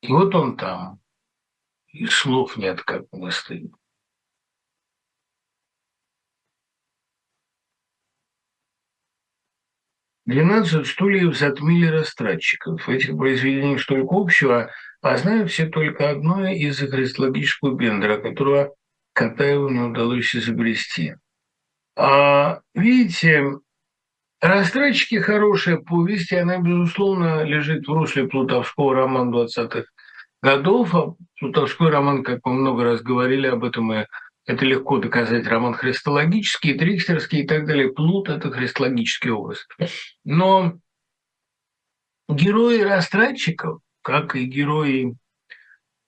И вот он там. И слов нет, как мне стыдно. 12 стульев затмили растратчиков. Этих произведениях столько общего, а знают все только одно из христологического Бендера, которого Катаеву не удалось изобрести. А, видите, «Растратчики» – хорошая повесть, и она, безусловно, лежит в русле Плутовского романа 20-х годов. А Плутовской роман, как мы много раз говорили об этом, и это легко доказать, роман христологический, трикстерский и так далее. Плут – это христологический образ. Но герои растратчиков, как и герои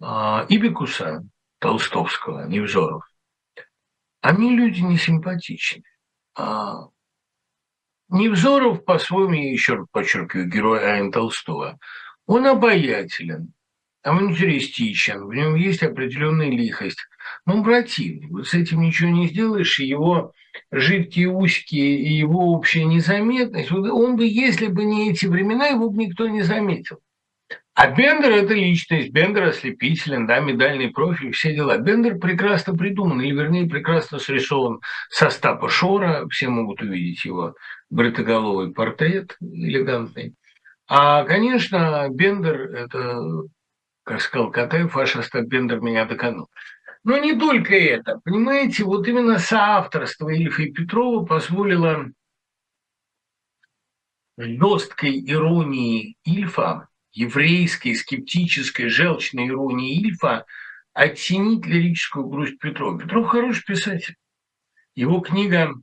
э, Ибикуса, Толстовского, Невзоров, они люди не симпатичные. А Невзоров, по-своему, еще раз подчеркиваю, герой Айн Толстого, он обаятелен, авантюристичен, в нем есть определенная лихость. Но он противный. Вот с этим ничего не сделаешь, его жидкие усики, и его общая незаметность. Он бы, если бы не эти времена, его бы никто не заметил. А Бендер – это личность, Бендер ослепителен, да, медальный профиль, все дела. Бендер прекрасно придуман, или вернее прекрасно срисован со Стапа Шора, все могут увидеть его бритоголовый портрет элегантный. А, конечно, Бендер – это, как сказал Катаев, ваш Остап Бендер меня доконал. Но не только это. Понимаете, вот именно соавторство Ильфа и Петрова позволило жесткой иронии Ильфа еврейской, скептической, желчной иронии Ильфа оттенить лирическую грусть Петрова. Петров хороший писатель. Его книга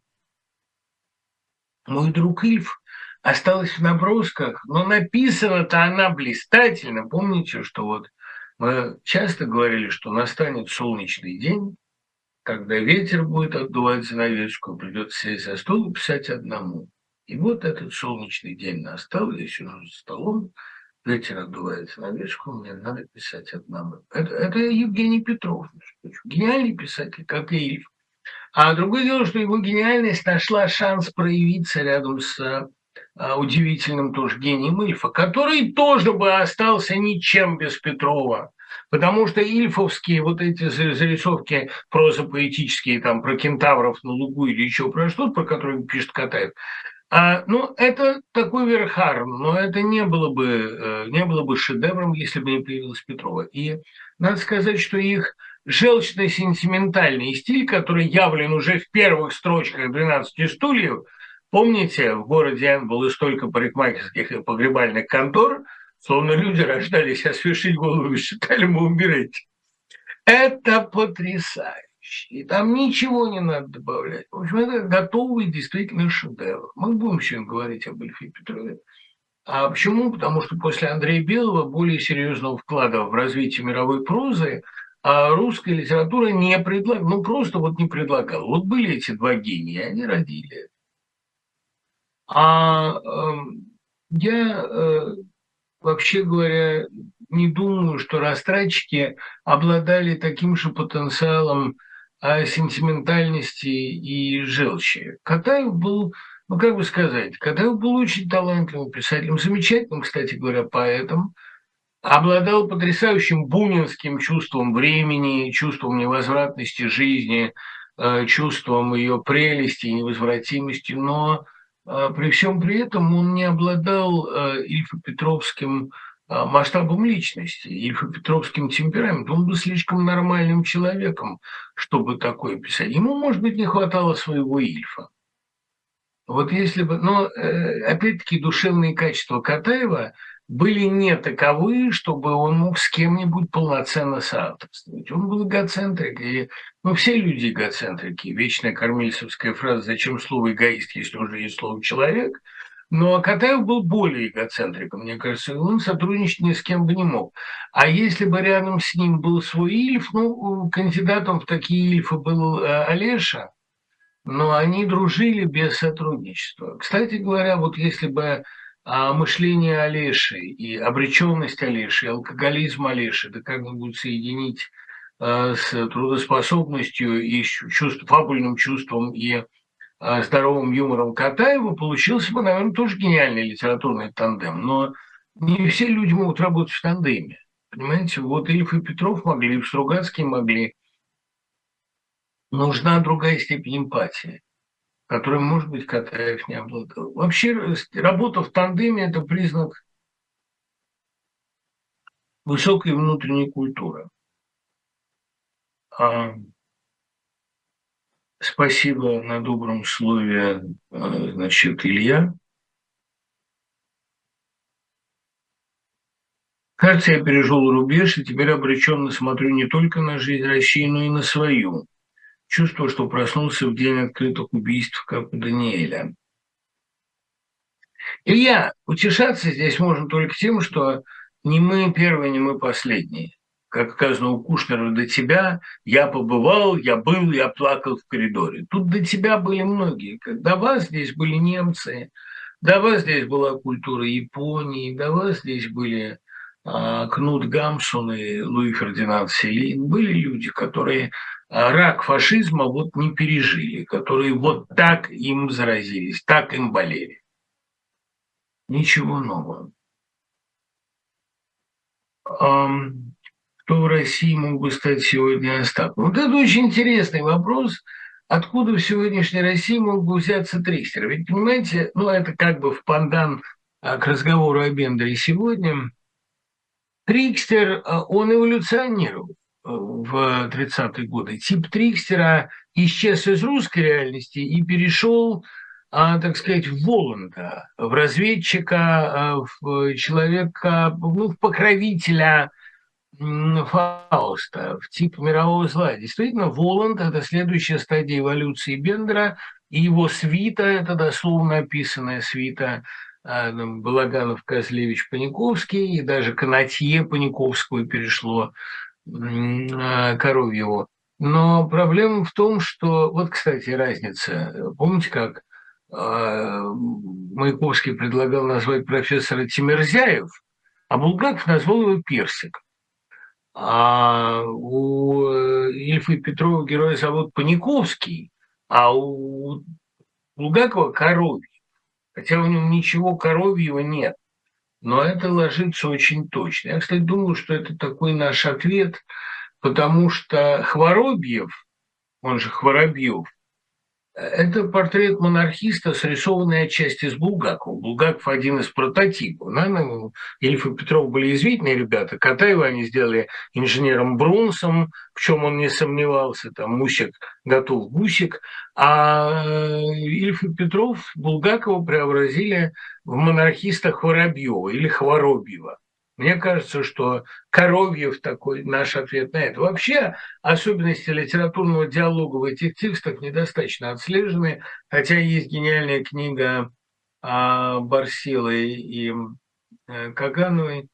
«Мой друг Ильф» осталась в набросках, но написана-то она блистательно. Помните, что вот мы часто говорили, что настанет солнечный день, когда ветер будет отдувать занавеску, придется сесть за стол и писать одному. И вот этот солнечный день настал, я сижу за столом, ветер отдувается на вешку, мне надо писать одному. Это, это Евгений Петров, гениальный писатель, как и Ильф. А другое дело, что его гениальность нашла шанс проявиться рядом с а, удивительным тоже гением Ильфа, который тоже бы остался ничем без Петрова. Потому что ильфовские вот эти зарисовки прозапоэтические, там, про кентавров на лугу или еще про что-то, про которые пишет Катаев, а, ну, это такой верхарм, но это не было бы, э, не было бы шедевром, если бы не появилась Петрова. И надо сказать, что их желчно-сентиментальный стиль, который явлен уже в первых строчках «12 стульев», помните, в городе Н было столько парикмахерских и погребальных контор, словно люди рождались освежить голову и считали, мы умереть. Это потрясающе и там ничего не надо добавлять. В общем, это готовый действительно шедевр. Мы будем сегодня говорить об Ильфе Петрове. А почему? Потому что после Андрея Белого более серьезного вклада в развитие мировой прозы а русская литература не предлагала, ну просто вот не предлагала. Вот были эти два гения, они родили. А э, я, э, вообще говоря, не думаю, что растратчики обладали таким же потенциалом о сентиментальности и желчи. Катаев был, ну как бы сказать, Катаев был очень талантливым писателем, замечательным, кстати говоря, поэтом, обладал потрясающим бунинским чувством времени, чувством невозвратности жизни, э, чувством ее прелести и невозвратимости, но э, при всем при этом он не обладал э, Ильфо-Петровским а, масштабом личности, Ильфо-Петровским темпераментом. Он был слишком нормальным человеком, чтобы такое писать. Ему, может быть, не хватало своего Ильфа. Вот если бы... Но, э, опять-таки, душевные качества Катаева были не таковы, чтобы он мог с кем-нибудь полноценно соавторствовать. Он был эгоцентрик, и ну, все люди эгоцентрики. Вечная кормильцевская фраза «Зачем слово эгоист, если уже есть слово человек?» – но Катаев был более эгоцентриком, мне кажется, он сотрудничать ни с кем бы не мог. А если бы рядом с ним был свой Ильф, ну, кандидатом в такие Ильфы был э, Олеша, но они дружили без сотрудничества. Кстати говоря, вот если бы мышление Олеши и обреченность Олеши, алкоголизм Олеши, да как-нибудь соединить э, с трудоспособностью и чувств, фабульным чувством и а, здоровым юмором Катаева, получился бы, наверное, тоже гениальный литературный тандем. Но не все люди могут работать в тандеме. Понимаете, вот Ильф и Петров могли, и Стругацкий могли. Нужна другая степень эмпатии, которой, может быть, Катаев не обладал. Вообще, работа в тандеме – это признак высокой внутренней культуры. А Спасибо на добром слове, э, значит, Илья. Кажется, я пережил рубеж, и теперь обреченно смотрю не только на жизнь России, но и на свою. Чувство, что проснулся в день открытых убийств, как у Даниэля. Илья, утешаться здесь можно только тем, что не мы первые, не мы последние. как сказано у Кушнера, до тебя я побывал, я был, я плакал в коридоре. Тут до тебя были многие. До вас здесь были немцы, до вас здесь была культура Японии, до вас здесь были Кнут Гамсун и Луи Фердинанд Селин. Были люди, которые а, рак фашизма вот не пережили, которые вот так им заразились, так им болели. Ничего нового. Кто в России мог бы стать сегодня Остапом? Вот это очень интересный вопрос. Откуда в сегодняшней России мог бы взяться Трикстер? Ведь, понимаете, ну, это как бы в пандан а, к разговору о Бендере сегодня. Трикстер, а, он эволюционировал э, в 30-е годы. Тип Трикстера исчез из русской реальности и перешел а, так сказать, в Воланда, в разведчика, а, в человека, ну, в покровителя Фауста, в тип мирового зла. Действительно, Воланд – это следующая стадия эволюции Бендера, и его свита – это дословно описанная свита Балаганов, Козлевич, Паниковский, и даже Канатье Паниковского перешло Коровьеву. Но проблема в том, что, вот, кстати, разница. Помните, как а, Маяковский предлагал назвать профессора Тимирзяев, а Булгаков назвал его Персик. А у э, Ильфа Петрова героя зовут Паниковский, а у Булгакова Коровьев. Хотя у него ничего коровьего нет. Но это ложится очень точно. Я, кстати, думаю, что это такой наш ответ, потому что Хворобьев, он же Хворобьев, это портрет монархиста, срисованный отчасти с Булгакова. Булгаков один из прототипов. Наверное, Ильф и Петров были известные ребята. Катаева они сделали инженером Брунсом, в чем он не сомневался. Там Мусик готов гусик. А э, Ильф и Петров Булгакова преобразили в монархиста Хворобьева или Хворобьева. Мне кажется, что Коровьев такой наш ответ на это. Вообще особенности литературного диалога в этих текстах недостаточно отслежены, хотя есть гениальная книга а, Барсилы и э, Кагановой,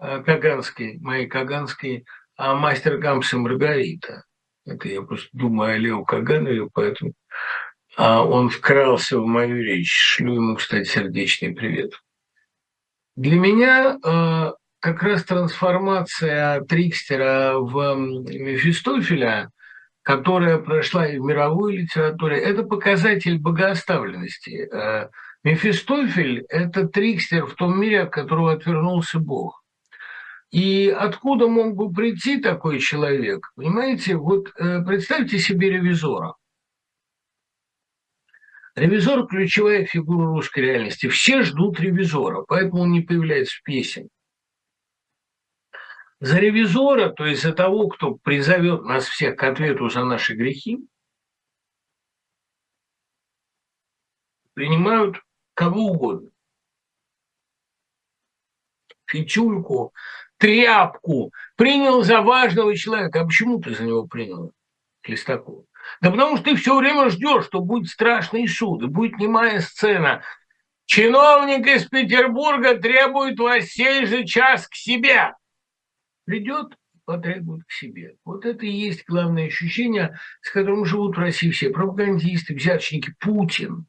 э, Каганской, моей Каганской, а мастер Гамс и Маргарита. Это я просто думаю о Лео Каганове, поэтому а он вкрался в мою речь. Шлю ему, кстати, сердечный привет. Для меня э, как раз трансформация Трикстера в Мефистофеля, которая прошла и в мировой литературе, это показатель богооставленности. Э, Мефистофель – это Трикстер в том мире, от которого отвернулся Бог. И откуда мог бы прийти такой человек? Понимаете, вот э, представьте себе ревизора – Ревизор – ключевая фигура русской реальности. Все ждут ревизора, поэтому он не появляется в песен. За ревизора, то есть за того, кто призовет нас всех к ответу за наши грехи, принимают кого угодно. Фичульку, тряпку. Принял за важного человека. А почему ты за него принял? Хлестакова. Да потому что ты все время ждешь, что будет страшный суд, будет немая сцена. Чиновник из Петербурга требует вас сей же час к себе. Придет потребует к себе. Вот это и есть главное ощущение, с которым живут в России все пропагандисты, взяточники, Путин.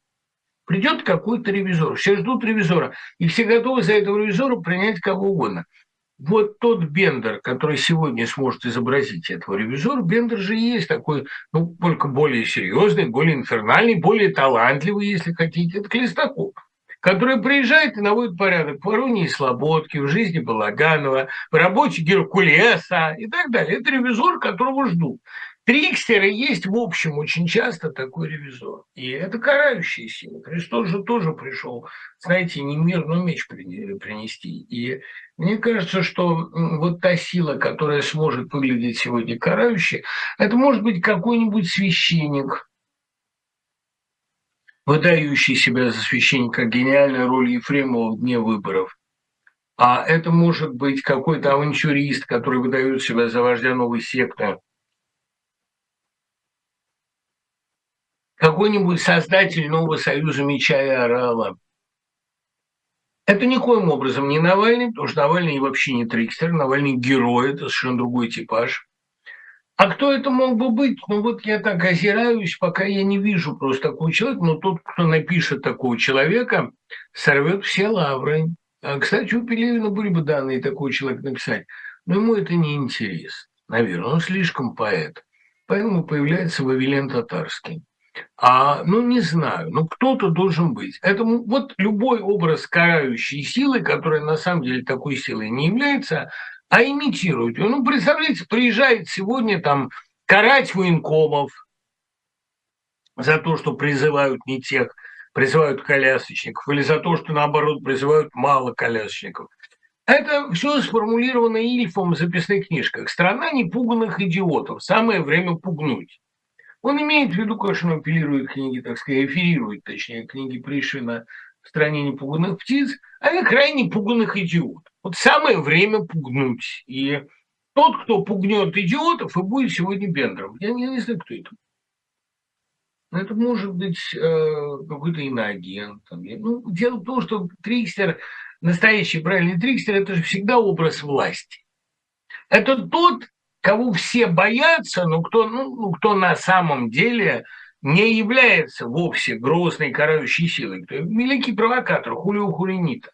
Придет какой-то ревизор, все ждут ревизора, и все готовы за этого ревизора принять кого угодно – вот тот Бендер, который сегодня сможет изобразить этого ревизора, Бендер же есть такой, ну, только более серьезный, более инфернальный, более талантливый, если хотите, это Клестаков который приезжает и наводит порядок в Воронии и Слободке, в жизни Балаганова, в работе Геркулеса и так далее. Это ревизор, которого ждут. Трикстеры есть, в общем, очень часто такой ревизор. И это карающая сила. Христос же тоже пришел, знаете, не мир, но меч принести. И мне кажется, что вот та сила, которая сможет выглядеть сегодня карающей, это может быть какой-нибудь священник, выдающий себя за священника, гениальная роль Ефремова в дне выборов. А это может быть какой-то авантюрист, который выдает себя за вождя новой секты, какой-нибудь создатель нового союза меча и орала. Это никоим образом не Навальный, потому что Навальный вообще не трикстер, Навальный герой, это совершенно другой типаж. А кто это мог бы быть? Ну вот я так озираюсь, пока я не вижу просто такого человека, но тот, кто напишет такого человека, сорвет все лавры. А, кстати, у Пелевина были бы данные такого человека написать, но ему это не интересно, наверное, он слишком поэт. Поэтому появляется Вавилен Татарский. А, ну, не знаю, ну, кто-то должен быть. Это вот любой образ карающей силы, которая на самом деле такой силой не является, а имитирует ее. Ну, представляете, приезжает сегодня там карать военкомов за то, что призывают не тех, призывают колясочников, или за то, что, наоборот, призывают мало колясочников. Это все сформулировано Ильфом в записных книжках. «Страна непуганных идиотов. Самое время пугнуть». Он имеет в виду, конечно, апеллирует книги, так сказать, эфирирует, точнее, книги Пришвина в стране непуганных птиц, а я крайне пуганных идиотов. Вот самое время пугнуть. И тот, кто пугнет идиотов, и будет сегодня Бендером. Я не, не знаю, кто это. Это может быть э, какой-то иноагент. Там. Ну, дело в том, что трикстер, настоящий правильный трикстер, это же всегда образ власти. Это тот, кого все боятся, но кто, ну, ну, кто на самом деле не является вовсе грозной карающей силой. Кто великий провокатор, хулио хулинита.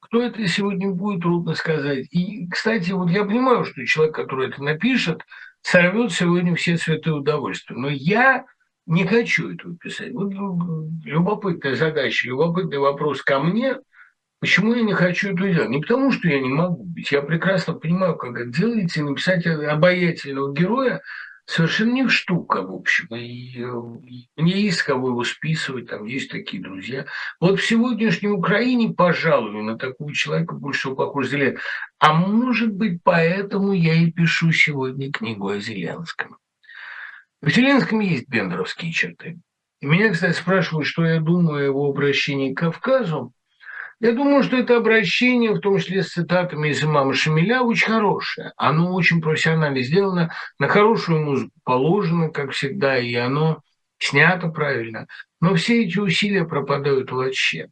Кто это сегодня будет, трудно сказать. И, кстати, вот я понимаю, что человек, который это напишет, сорвет сегодня все цветы удовольствия. Но я не хочу этого писать. Вот ну, любопытная задача, любопытный вопрос ко мне – Почему я не хочу это делать? Не потому, что я не могу быть. Я прекрасно понимаю, как это делается, и написать обаятельного героя совершенно не штука, в общем. И, и мне есть кого его списывать, там есть такие друзья. Вот в сегодняшней Украине, пожалуй, на такого человека больше похож Зеленский. А может быть, поэтому я и пишу сегодня книгу о Зеленском. В Зеленском есть бендеровские черты. И меня, кстати, спрашивают, что я думаю о его обращении к Кавказу. Я думаю, что это обращение, в том числе с цитатами из имама Шамиля, очень хорошее. Оно очень профессионально сделано, на хорошую музыку положено, как всегда, и оно снято правильно. Но все эти усилия пропадают вообще.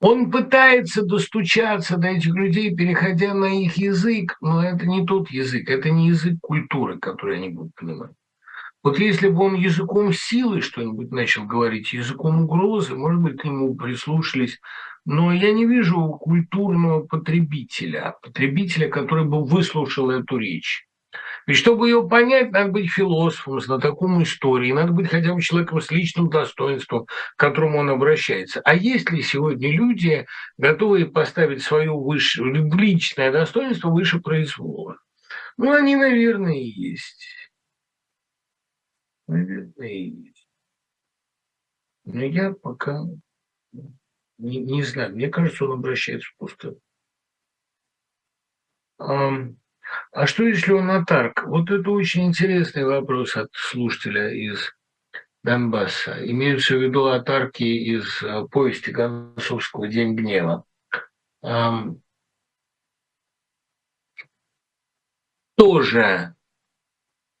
Он пытается достучаться до этих людей, переходя на их язык, но это не тот язык, это не язык культуры, который они будут понимать. Вот если бы он языком силы что-нибудь начал говорить, языком угрозы, может быть, к нему прислушались но я не вижу культурного потребителя, потребителя, который бы выслушал эту речь. Ведь чтобы ее понять, надо быть философом, знатоком истории, надо быть хотя бы человеком с личным достоинством, к которому он обращается. А есть ли сегодня люди, готовые поставить свое выше, личное достоинство выше произвола? Ну, они, наверное, есть. Наверное, есть. Но я пока не, не знаю, мне кажется, он обращается в пустоту. А что, если он атарк? Вот это очень интересный вопрос от слушателя из Донбасса. Имеются в виду атарки из а, повести Гонцовского «День гнева». Тоже,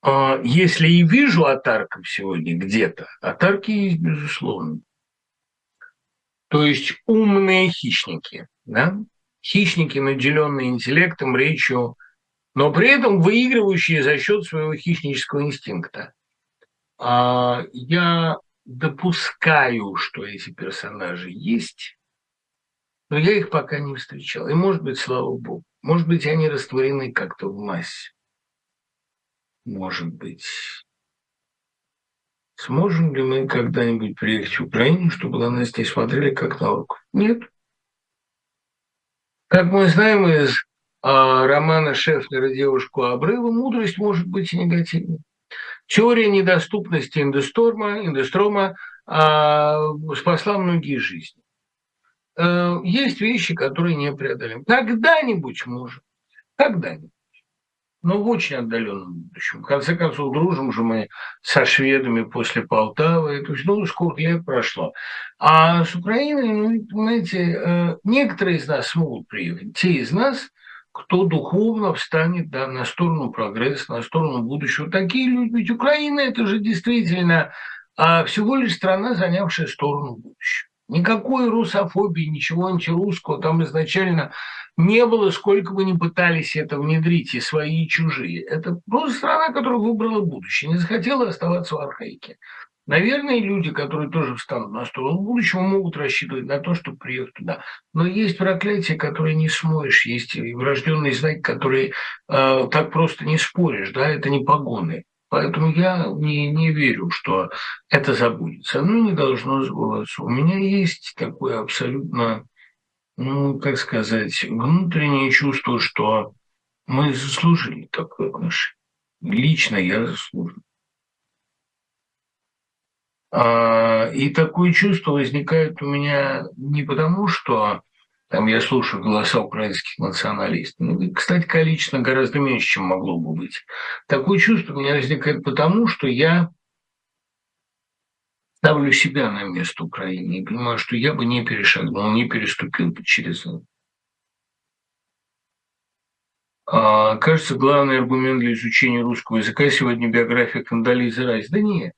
а, если и вижу атарков сегодня где-то, атарки есть, безусловно. То есть умные хищники, да? хищники, наделенные интеллектом, речью, но при этом выигрывающие за счет своего хищнического инстинкта. А я допускаю, что эти персонажи есть, но я их пока не встречал. И, может быть, слава богу, может быть, они растворены как-то в массе. Может быть. Сможем ли мы когда-нибудь приехать в Украину, чтобы на нас не смотрели как на руку? Нет. Как мы знаем из а, романа Шефнера «Девушку обрыва», мудрость может быть и негативной. Теория недоступности индусторма, индустрома а, спасла многие жизни. А, есть вещи, которые не преодолим. Когда-нибудь можем. Когда-нибудь но в очень отдаленном будущем. В конце концов, дружим же мы со шведами после Полтавы, то есть, ну, сколько лет прошло. А с Украиной, ну, понимаете, э, некоторые из нас смогут приехать, те из нас, кто духовно встанет да, на сторону прогресса, на сторону будущего. Такие люди, ведь Украина – это же действительно а, всего лишь страна, занявшая сторону будущего. Никакой русофобии, ничего антирусского там изначально не было, сколько бы ни пытались это внедрить, и свои, и чужие. Это просто страна, которая выбрала будущее, не захотела оставаться в архаике. Наверное, люди, которые тоже встанут на сторону будущего, могут рассчитывать на то, чтобы приехать туда. Но есть проклятие, которое не смоешь, есть врожденные знаки, которые э, так просто не споришь, да, это не погоны. Поэтому я не, не верю, что это забудется. Оно не должно забываться. У меня есть такое абсолютно, ну, как сказать, внутреннее чувство, что мы заслужили такое отношение. Лично я заслужил. А, и такое чувство возникает у меня не потому, что там я слушаю голоса украинских националистов. Ну, кстати, количество гораздо меньше, чем могло бы быть. Такое чувство у меня возникает потому, что я ставлю себя на место Украины и понимаю, что я бы не перешагнул, не переступил бы через это. А, кажется, главный аргумент для изучения русского языка сегодня биография Кандализы Райс. Да нет.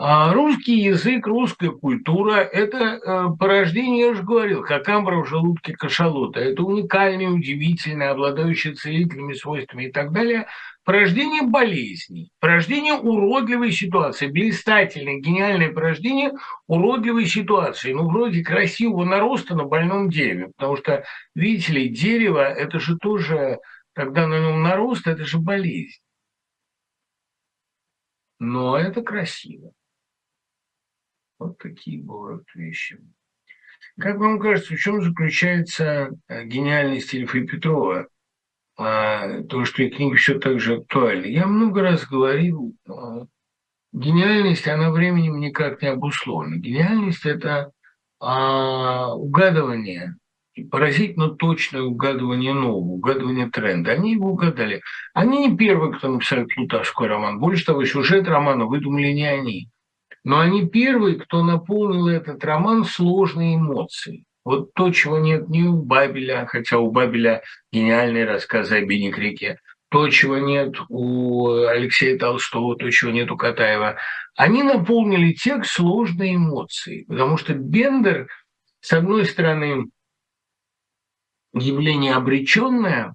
А русский язык, русская культура – это э, порождение, я уже говорил, как амбра в желудке кашалота. Это уникальное, удивительное, обладающее целительными свойствами и так далее. Порождение болезней, порождение уродливой ситуации, блистательное, гениальное порождение уродливой ситуации. Ну, вроде красивого нароста на больном дереве, потому что, видите ли, дерево – это же тоже, когда на нем нарост, это же болезнь. Но это красиво. Вот такие бывают вещи. Как вам кажется, в чем заключается э, гениальность Ильфа Петрова? А, то, что и книга все так же актуальна. Я много раз говорил, гениальность, она временем никак не обусловлена. Гениальность – это а, угадывание, поразительно точное угадывание нового, угадывание тренда. Они его угадали. Они не первые, кто написал Плутовской роман. Больше того, сюжет романа выдумали не они. Но они первые, кто наполнил этот роман сложной эмоцией. Вот то, чего нет ни у Бабеля, хотя у Бабеля гениальные рассказы о Бенекрике, то, чего нет у Алексея Толстого, то, чего нет у Катаева. Они наполнили текст сложной эмоцией, потому что Бендер, с одной стороны, явление обреченное,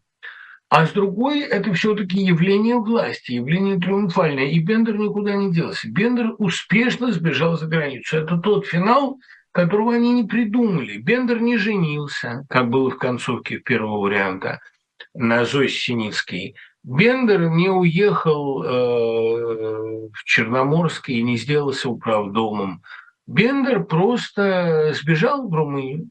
а с другой, это все-таки явление власти, явление триумфальное. И Бендер никуда не делся. Бендер успешно сбежал за границу. Это тот финал, которого они не придумали. Бендер не женился, как было в концовке первого варианта, на Зосе Синицкой. Бендер не уехал э, в Черноморск и не сделался управдомом. Бендер просто сбежал в Румынию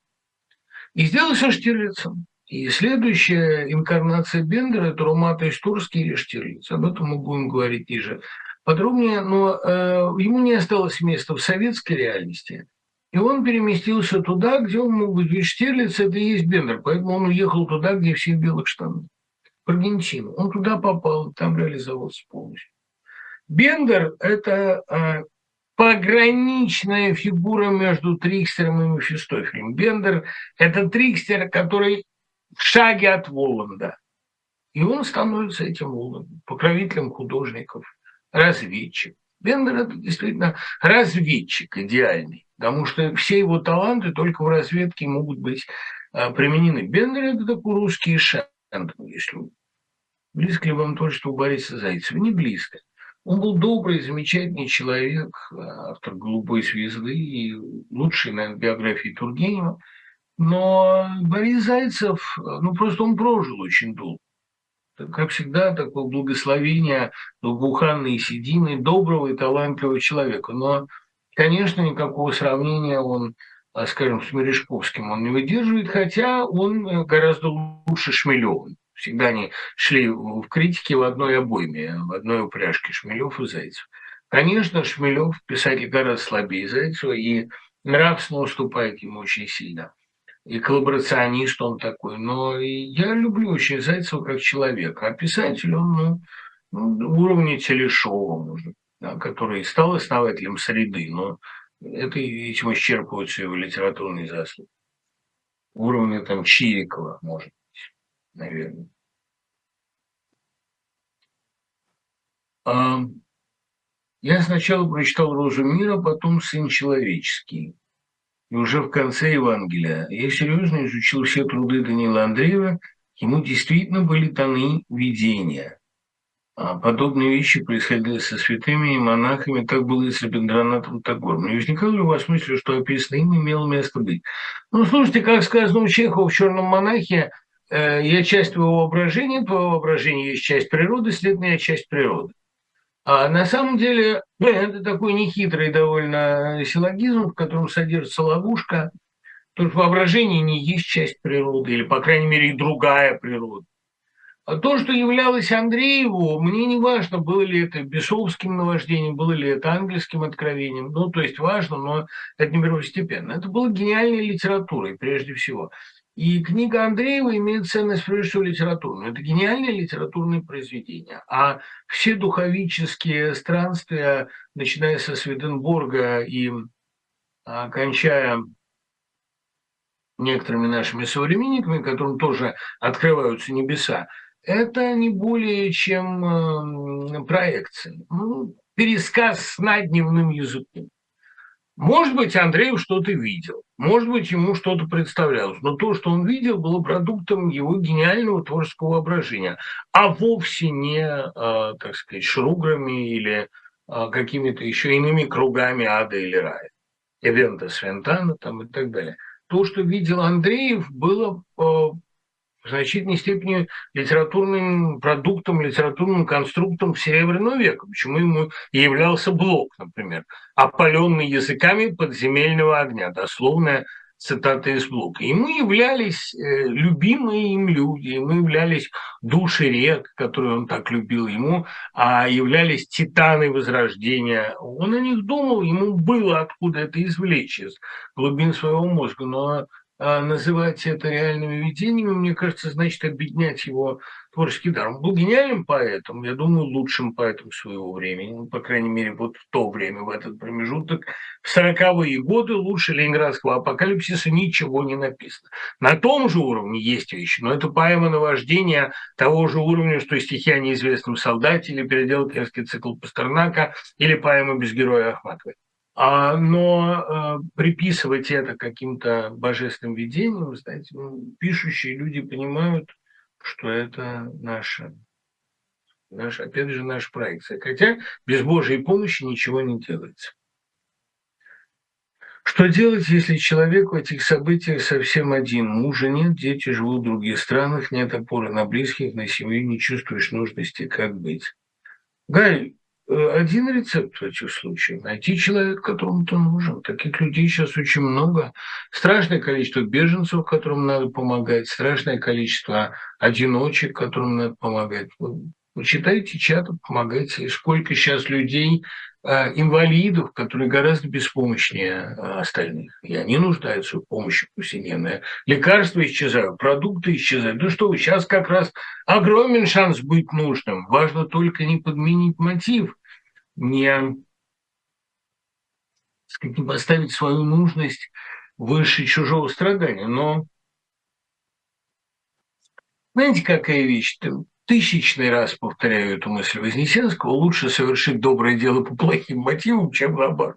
и сделался Штирлицем. И следующая инкарнация Бендера – это Румата Истурский или Штирлиц. Об этом мы будем говорить ниже подробнее, но э, ему не осталось места в советской реальности. И он переместился туда, где он мог быть. Ведь Штирлиц – это и есть Бендер, поэтому он уехал туда, где все в белых штанах. В Аргентину. Он туда попал, там реализовался полностью. Бендер – это э, пограничная фигура между Трикстером и Мефистофелем. Бендер – это Трикстер, который в шаге от Воланда. И он становится этим Воландом, покровителем художников, разведчик. Бендер – это действительно разведчик идеальный, потому что все его таланты только в разведке могут быть а, применены. Бендер – это такой русский Шендер, если Близко ли вам творчество Бориса Зайцева? Не близко. Он был добрый, замечательный человек, автор «Голубой звезды» и лучшей, наверное, биографии Тургенева – но Борис Зайцев, ну просто он прожил очень долго. Как всегда, такое благословение благоуханной седины, доброго и талантливого человека. Но, конечно, никакого сравнения он, а, скажем, с Мережковским он не выдерживает, хотя он э, гораздо лучше Шмелева. Всегда они шли в критике в одной обойме, в одной упряжке Шмелев и Зайцев. Конечно, Шмелев писатель гораздо слабее Зайцева и нравственно уступает ему очень сильно и коллаборационист он такой. Но я люблю очень Зайцева как человека. А писатель он ну, ну, уровня телешоу, может, да, который стал основателем среды, но это этим исчерпываются его литературные заслуги. Уровня там Чирикова, может быть, наверное. А, я сначала прочитал «Розу мира», потом «Сын человеческий». И уже в конце Евангелия. Я серьезно изучил все труды Даниила Андреева, ему действительно были даны видения. А подобные вещи происходили со святыми и монахами, так было и с Рабиндранатом Тагором. Не возникало ли у вас мысли, что описано им имело место быть? Ну, слушайте, как сказано у Чехова в «Черном монахе», э, я часть твоего воображения, твоего воображения есть часть природы, следовательно, часть природы. А на самом деле это такой нехитрый довольно силлогизм, в котором содержится ловушка. То есть воображение не есть часть природы, или, по крайней мере, и другая природа. А то, что являлось Андрееву, мне не важно, было ли это бесовским наваждением, было ли это ангельским откровением. Ну, то есть важно, но это не первостепенно. Это было гениальной литературой, прежде всего. И книга Андреева имеет ценность прежде всего литературную. Это гениальное литературное произведение. А все духовические странствия, начиная со Сведенборга и а, кончая некоторыми нашими современниками, которым тоже открываются небеса, это не более чем эм, проекция. Ну, пересказ с надневным языком. Может быть, Андреев что-то видел, может быть, ему что-то представлялось, но то, что он видел, было продуктом его гениального творческого воображения, а вовсе не, э, так сказать, шруграми или э, какими-то еще иными кругами ада или рая, Эвента Свентана там и так далее. То, что видел Андреев, было э, в значительной степени литературным продуктом, литературным конструктом Серебряного века, почему ему являлся Блок, например, опаленный языками подземельного огня, дословная цитата из Блока. Ему являлись э, любимые им люди, ему являлись души рек, которые он так любил, ему а являлись титаны Возрождения. Он о них думал, ему было откуда это извлечь из глубин своего мозга, но называть это реальными видениями, мне кажется, значит объединять его творческий дар. Он был гениальным поэтом, я думаю, лучшим поэтом своего времени, ну, по крайней мере, вот в то время, в этот промежуток. В 40-е годы лучше ленинградского апокалипсиса ничего не написано. На том же уровне есть вещи, но это поэма наваждения того же уровня, что стихи о неизвестном солдате или переделкинский цикл Пастернака или поэма «Без героя Ахматовой». А, но э, приписывать это каким-то божественным видениям, знаете, ну, пишущие люди понимают, что это наша, наша, опять же, наша проекция. Хотя без Божьей помощи ничего не делается. Что делать, если человек в этих событиях совсем один? Мужа нет, дети живут в других странах, нет опоры на близких, на семью, не чувствуешь нужности, как быть? Э, один рецепт в этих случаях – найти человека, которому ты нужен. Таких людей сейчас очень много. Страшное количество беженцев, которым надо помогать, страшное количество одиночек, которым надо помогать. Вы читайте чаты, помогайте. Сколько сейчас людей, э, инвалидов, которые гораздо беспомощнее э, остальных. И они нуждаются в помощи повседневной. Лекарства исчезают, продукты исчезают. Ну что, сейчас как раз огромен шанс быть нужным. Важно только не подменить мотив, не, сказать, не поставить свою нужность выше чужого страдания. Но знаете, какая вещь? тысячный раз повторяю эту мысль Вознесенского, лучше совершить доброе дело по плохим мотивам, чем наоборот.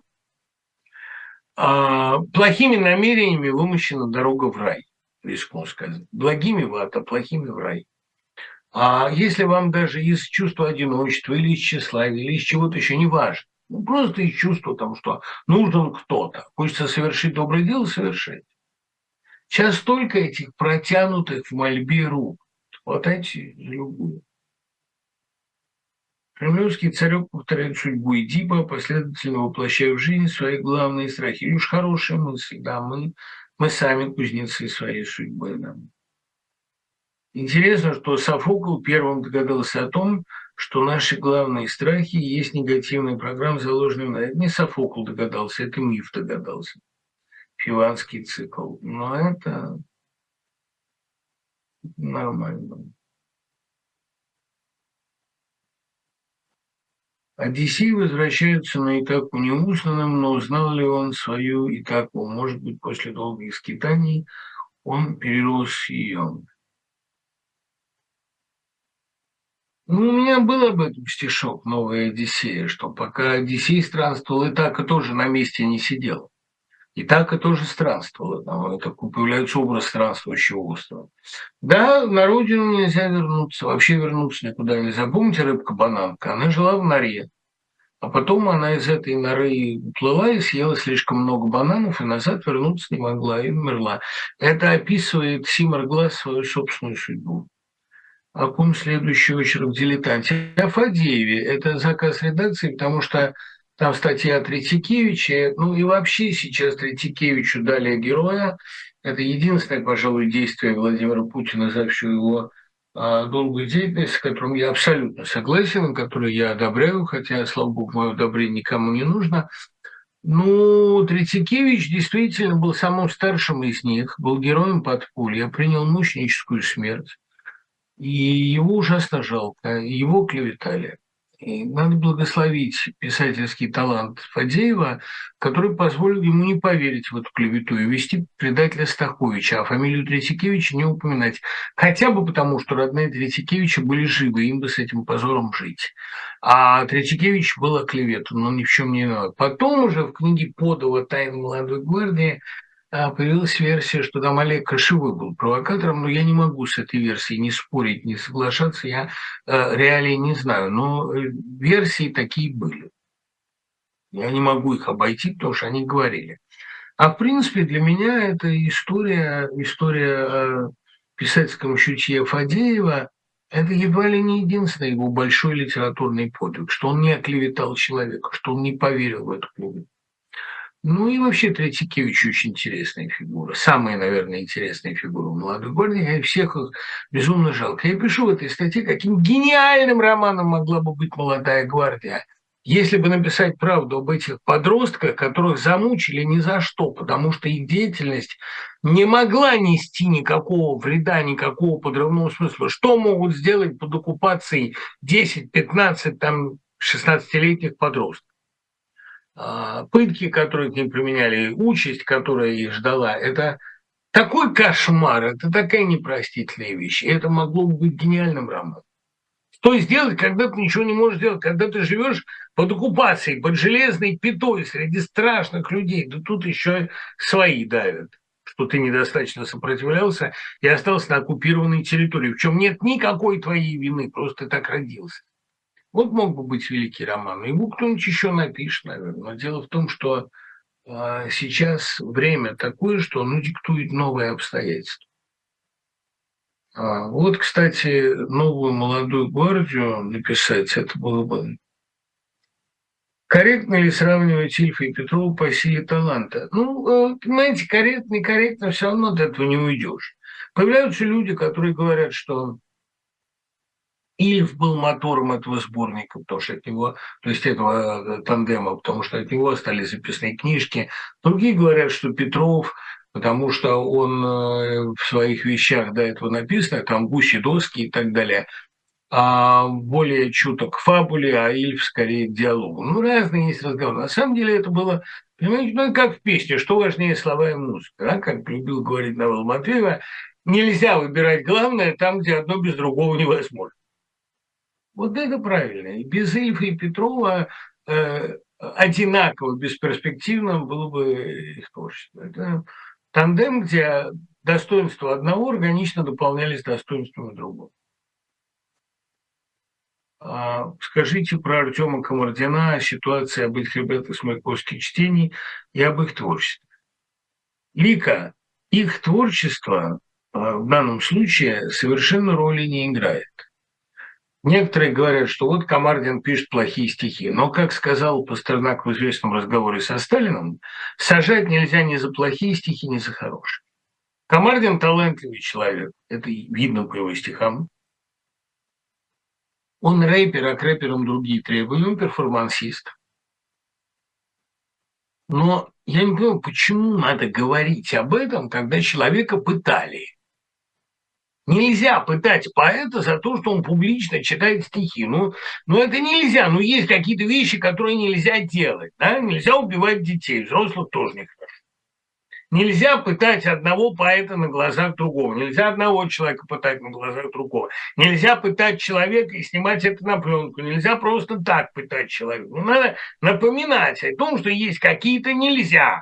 А, плохими намерениями вымощена дорога в рай, рискну сказать. Благими в ад, а плохими в рай. А если вам даже из чувства одиночества или из тщеславия, или из чего-то еще не важно, ну, просто из чувства, там, что нужен кто-то, хочется совершить доброе дело, совершать. Сейчас столько этих протянутых в мольбе рук. Хватайте любую. Кремлевский царек повторяет судьбу Эдипа, последовательно воплощая в жизнь свои главные страхи. И уж хорошая мысль, да, мы, мы сами кузнецы своей судьбы. Да. Интересно, что Софокл первым догадался о том, что наши главные страхи есть негативная программа, заложенная на это. Не Софокл догадался, это миф догадался. Фиванский цикл. Но это нормально. Одиссей возвращается на Итаку неузнанным, но узнал ли он свою Итаку? Может быть, после долгих скитаний он перерос ее. Ну, у меня был об этом стишок «Новая Одиссея», что пока Одиссей странствовал, Итака тоже на месте не сидел. И так и тоже странствовала. Там такой появляется образ странствующего острова. Да, на родину нельзя вернуться, вообще вернуться никуда нельзя. Помните рыбка-бананка? Она жила в норе. А потом она из этой норы уплыла и съела слишком много бананов, и назад вернуться не могла, и умерла. Это описывает Симар Глаз свою собственную судьбу. О ком следующий очерк в «Дилетанте»? О Фадееве. Это заказ редакции, потому что там статья Третьякевича, ну и вообще сейчас Третьякевичу дали героя. Это единственное, пожалуй, действие Владимира Путина за всю его а, долгую деятельность, с которым я абсолютно согласен, которую я одобряю, хотя, слава богу, мое одобрение никому не нужно. Ну, Третьякевич действительно был самым старшим из них, был героем подполья, принял мученическую смерть. И его ужасно жалко, его клеветали. И надо благословить писательский талант Фадеева, который позволил ему не поверить в эту клевету и вести предателя Стаховича, а фамилию Третьякевича не упоминать. Хотя бы потому, что родные Третьякевича были живы, им бы с этим позором жить. А Третьякевич был оклеветан, но ни в чем не виноват. Потом уже в книге Подова «Тайны молодой гвардии» появилась версия, что там Олег Кошевой был провокатором, но я не могу с этой версией не спорить, не соглашаться, я э, реалий не знаю, но э, версии такие были. Я не могу их обойти, потому что они говорили. А в принципе для меня это история, история о писательском чутье Фадеева, это едва ли не единственный его большой литературный подвиг, что он не оклеветал человека, что он не поверил в эту клевету. Ну и вообще Третьякевич очень интересная фигура. Самая, наверное, интересная фигура в «Молодой гвардии». И всех их безумно жалко. Я пишу в этой статье, каким гениальным романом могла бы быть «Молодая гвардия», если бы написать правду об этих подростках, которых замучили ни за что, потому что их деятельность не могла нести никакого вреда, никакого подрывного смысла. Что могут сделать под оккупацией 10, 15, там, 16-летних подростков? А, пытки, которые к ним применяли, участь, которая их ждала, это такой кошмар, это такая непростительная вещь. И это могло бы быть гениальным романом. Что сделать, когда ты ничего не можешь сделать, когда ты живешь под оккупацией, под железной пятой, среди страшных людей, да тут еще свои давят что ты недостаточно сопротивлялся и остался на оккупированной территории, в чем нет никакой твоей вины, просто ты так родился. Вот мог бы быть великий роман. Ему кто-нибудь еще напишет, наверное. Но дело в том, что э, сейчас время такое, что оно диктует новые обстоятельства. А, вот, кстати, новую молодую гвардию написать, это было бы Корректно ли сравнивать Ильфа и Петрова по силе таланта? Ну, э, понимаете, корректно, некорректно, все равно от этого не уйдешь. Появляются люди, которые говорят, что Ильф был мотором этого сборника, потому что от него, то есть этого э, тандема, потому что от него остались записные книжки. Другие говорят, что Петров, потому что он э, в своих вещах до этого написано, там гуси, доски и так далее, а более чуток к фабуле, а Ильф скорее к диалогу. Ну, разные есть разговоры. На самом деле это было, понимаете, ну, как в песне, что важнее слова и музыка, да? как любил говорить Навал Матвеева, нельзя выбирать главное там, где одно без другого невозможно. Вот это правильно. И без Ильфа и Петрова э, одинаково бесперспективным было бы их творчество. Это тандем, где достоинства одного органично дополнялись достоинствами другого. А, скажите про Артема Комардина, ситуации об этих ребятах с Маяковских чтений и об их творчестве. Лика, их творчество а, в данном случае совершенно роли не играет. Некоторые говорят, что вот Комардин пишет плохие стихи. Но, как сказал Пастернак в известном разговоре со Сталином, сажать нельзя ни за плохие стихи, ни за хорошие. Комардин талантливый человек, это видно по его стихам. Он рэпер, а к рэперам другие требования, он перформансист. Но я не понимаю, почему надо говорить об этом, когда человека пытали. Нельзя пытать поэта за то, что он публично читает стихи. Ну, ну это нельзя. Ну, есть какие-то вещи, которые нельзя делать. Да? Нельзя убивать детей. Взрослых тоже не хорошо. Нельзя пытать одного поэта на глазах другого. Нельзя одного человека пытать на глазах другого. Нельзя пытать человека и снимать это на пленку. Нельзя просто так пытать человека. Ну, надо напоминать о том, что есть какие-то нельзя.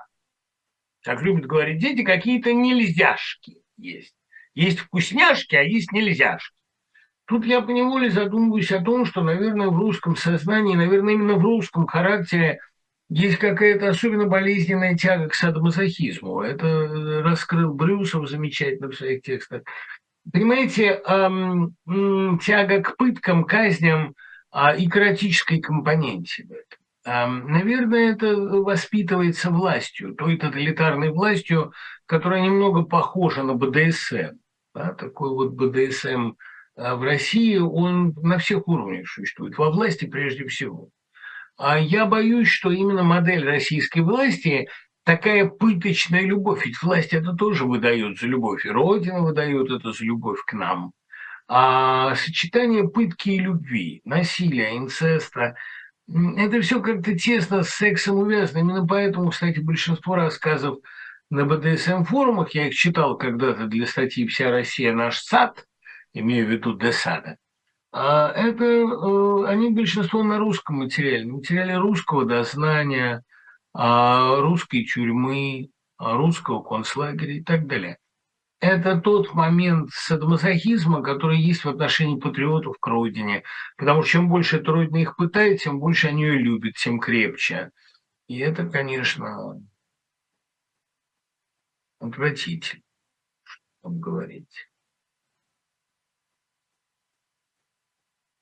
как любят говорить дети, какие-то нельзяшки есть. Есть вкусняшки, а есть нельзяшки. Тут я поневоле задумываюсь о том, что, наверное, в русском сознании, наверное, именно в русском характере есть какая-то особенно болезненная тяга к садомазохизму. Это раскрыл Брюсов замечательно в своих текстах. Понимаете, эм, тяга к пыткам, казням э, и к эротической компоненте. Эм, наверное, это воспитывается властью, той тоталитарной властью, которая немного похожа на БДСМ. Да, такой вот БДСМ э, в России, он на всех уровнях существует, во власти прежде всего. А я боюсь, что именно модель российской власти такая пыточная любовь. Ведь власть это тоже выдает за любовь, и Родина выдает это за любовь к нам. А сочетание пытки и любви, насилия, инцеста, это все как-то тесно с сексом увязано. Именно поэтому, кстати, большинство рассказов на БДСМ-форумах, я их читал когда-то для статьи «Вся Россия – наш сад», имею в виду Десада, а это э, они большинство на русском материале, материале русского дознания, а, русской тюрьмы, а, русского концлагеря и так далее. Это тот момент садомазохизма, который есть в отношении патриотов к родине. Потому что чем больше эта родина их пытает, тем больше они ее любят, тем крепче. И это, конечно, отвратительно, что говорить.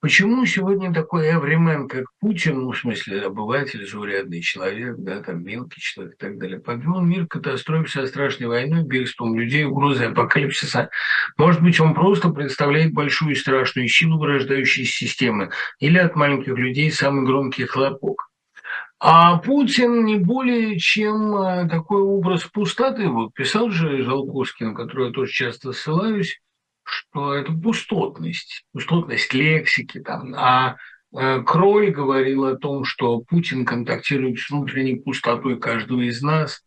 Почему сегодня такой эвримен, как Путин, ну, в смысле, обыватель, заурядный человек, да, там, мелкий человек и так далее, подвел мир к катастрофе со страшной войной, бегством людей, угрозой апокалипсиса? Может быть, он просто представляет большую и страшную силу вырождающейся системы или от маленьких людей самый громкий хлопок? А Путин не более чем э, такой образ пустоты. Вот писал же Жалковский, на который я тоже часто ссылаюсь, что это пустотность, пустотность лексики. Там. А э, Кроль говорил о том, что Путин контактирует с внутренней пустотой каждого из нас.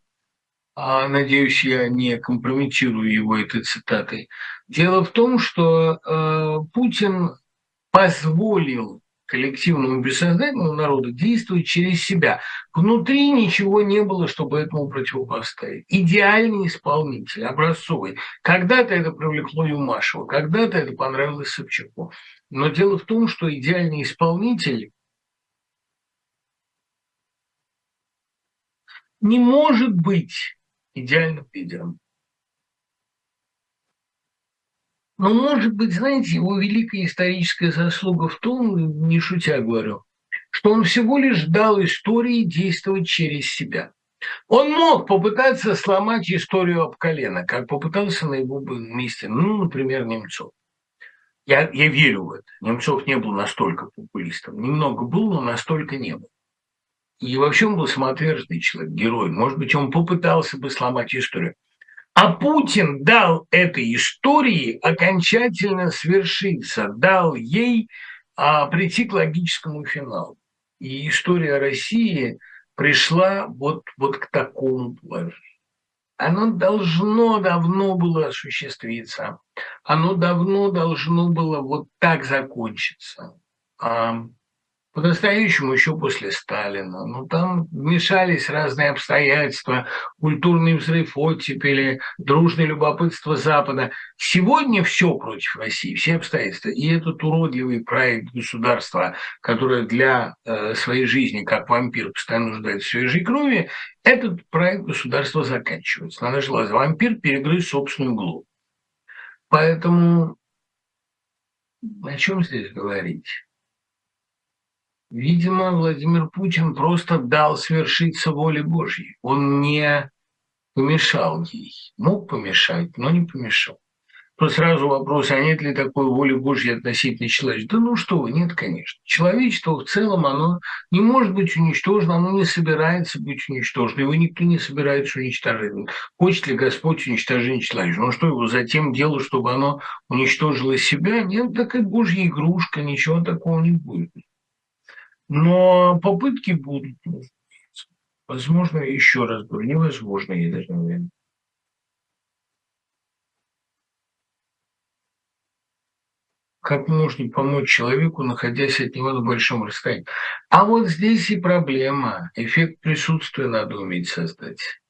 А, надеюсь, я не компрометирую его этой цитатой. Дело в том, что э, Путин позволил коллективному бессознательному народу действует через себя. Внутри ничего не было, чтобы этому противопоставить. Идеальный исполнитель, образцовый. Когда-то это привлекло Юмашева, когда-то это понравилось Собчаку. Но дело в том, что идеальный исполнитель не может быть идеальным лидером. Но, может быть, знаете, его великая историческая заслуга в том, не шутя говорю, что он всего лишь дал истории действовать через себя. Он мог попытаться сломать историю об колено, как попытался на его месте, ну, например, Немцов. Я, я верю в это. Немцов не был настолько популистом. Немного был, но настолько не был. И вообще он был самоотверженный человек, герой. Может быть, он попытался бы сломать историю. А Путин дал этой истории окончательно свершиться, дал ей а, прийти к логическому финалу. И история России пришла вот, вот к такому положению. Оно должно давно было осуществиться. Оно давно должно было вот так закончиться. По-настоящему еще после Сталина. Ну, там вмешались разные обстоятельства, культурный взрыв оттепели, дружное любопытство Запада. Сегодня все против России, все обстоятельства. И этот уродливый проект государства, которое для э, своей жизни, как вампир, постоянно нуждается в свежей крови, этот проект государства заканчивается. Надо желать вампир перегрыз собственную голову. Поэтому о чем здесь говорить? Видимо, Владимир Путин просто дал свершиться воле Божьей. Он не помешал ей. Мог помешать, но не помешал. То сразу вопрос, а нет ли такой воли Божьей относительно человечества? Да ну что вы, нет, конечно. Человечество в целом, оно не может быть уничтожено, оно не собирается быть уничтожено. Его никто не собирается уничтожить. Хочет ли Господь уничтожения человечества? Ну что его затем делать, чтобы оно уничтожило себя? Нет, такая Божья игрушка, ничего такого не будет. Но попытки будут. Возможно, еще раз говорю, невозможно, я даже. Как можно помочь человеку, находясь от него на большом расстоянии? А вот здесь и проблема. Эффект присутствия надо уметь создать.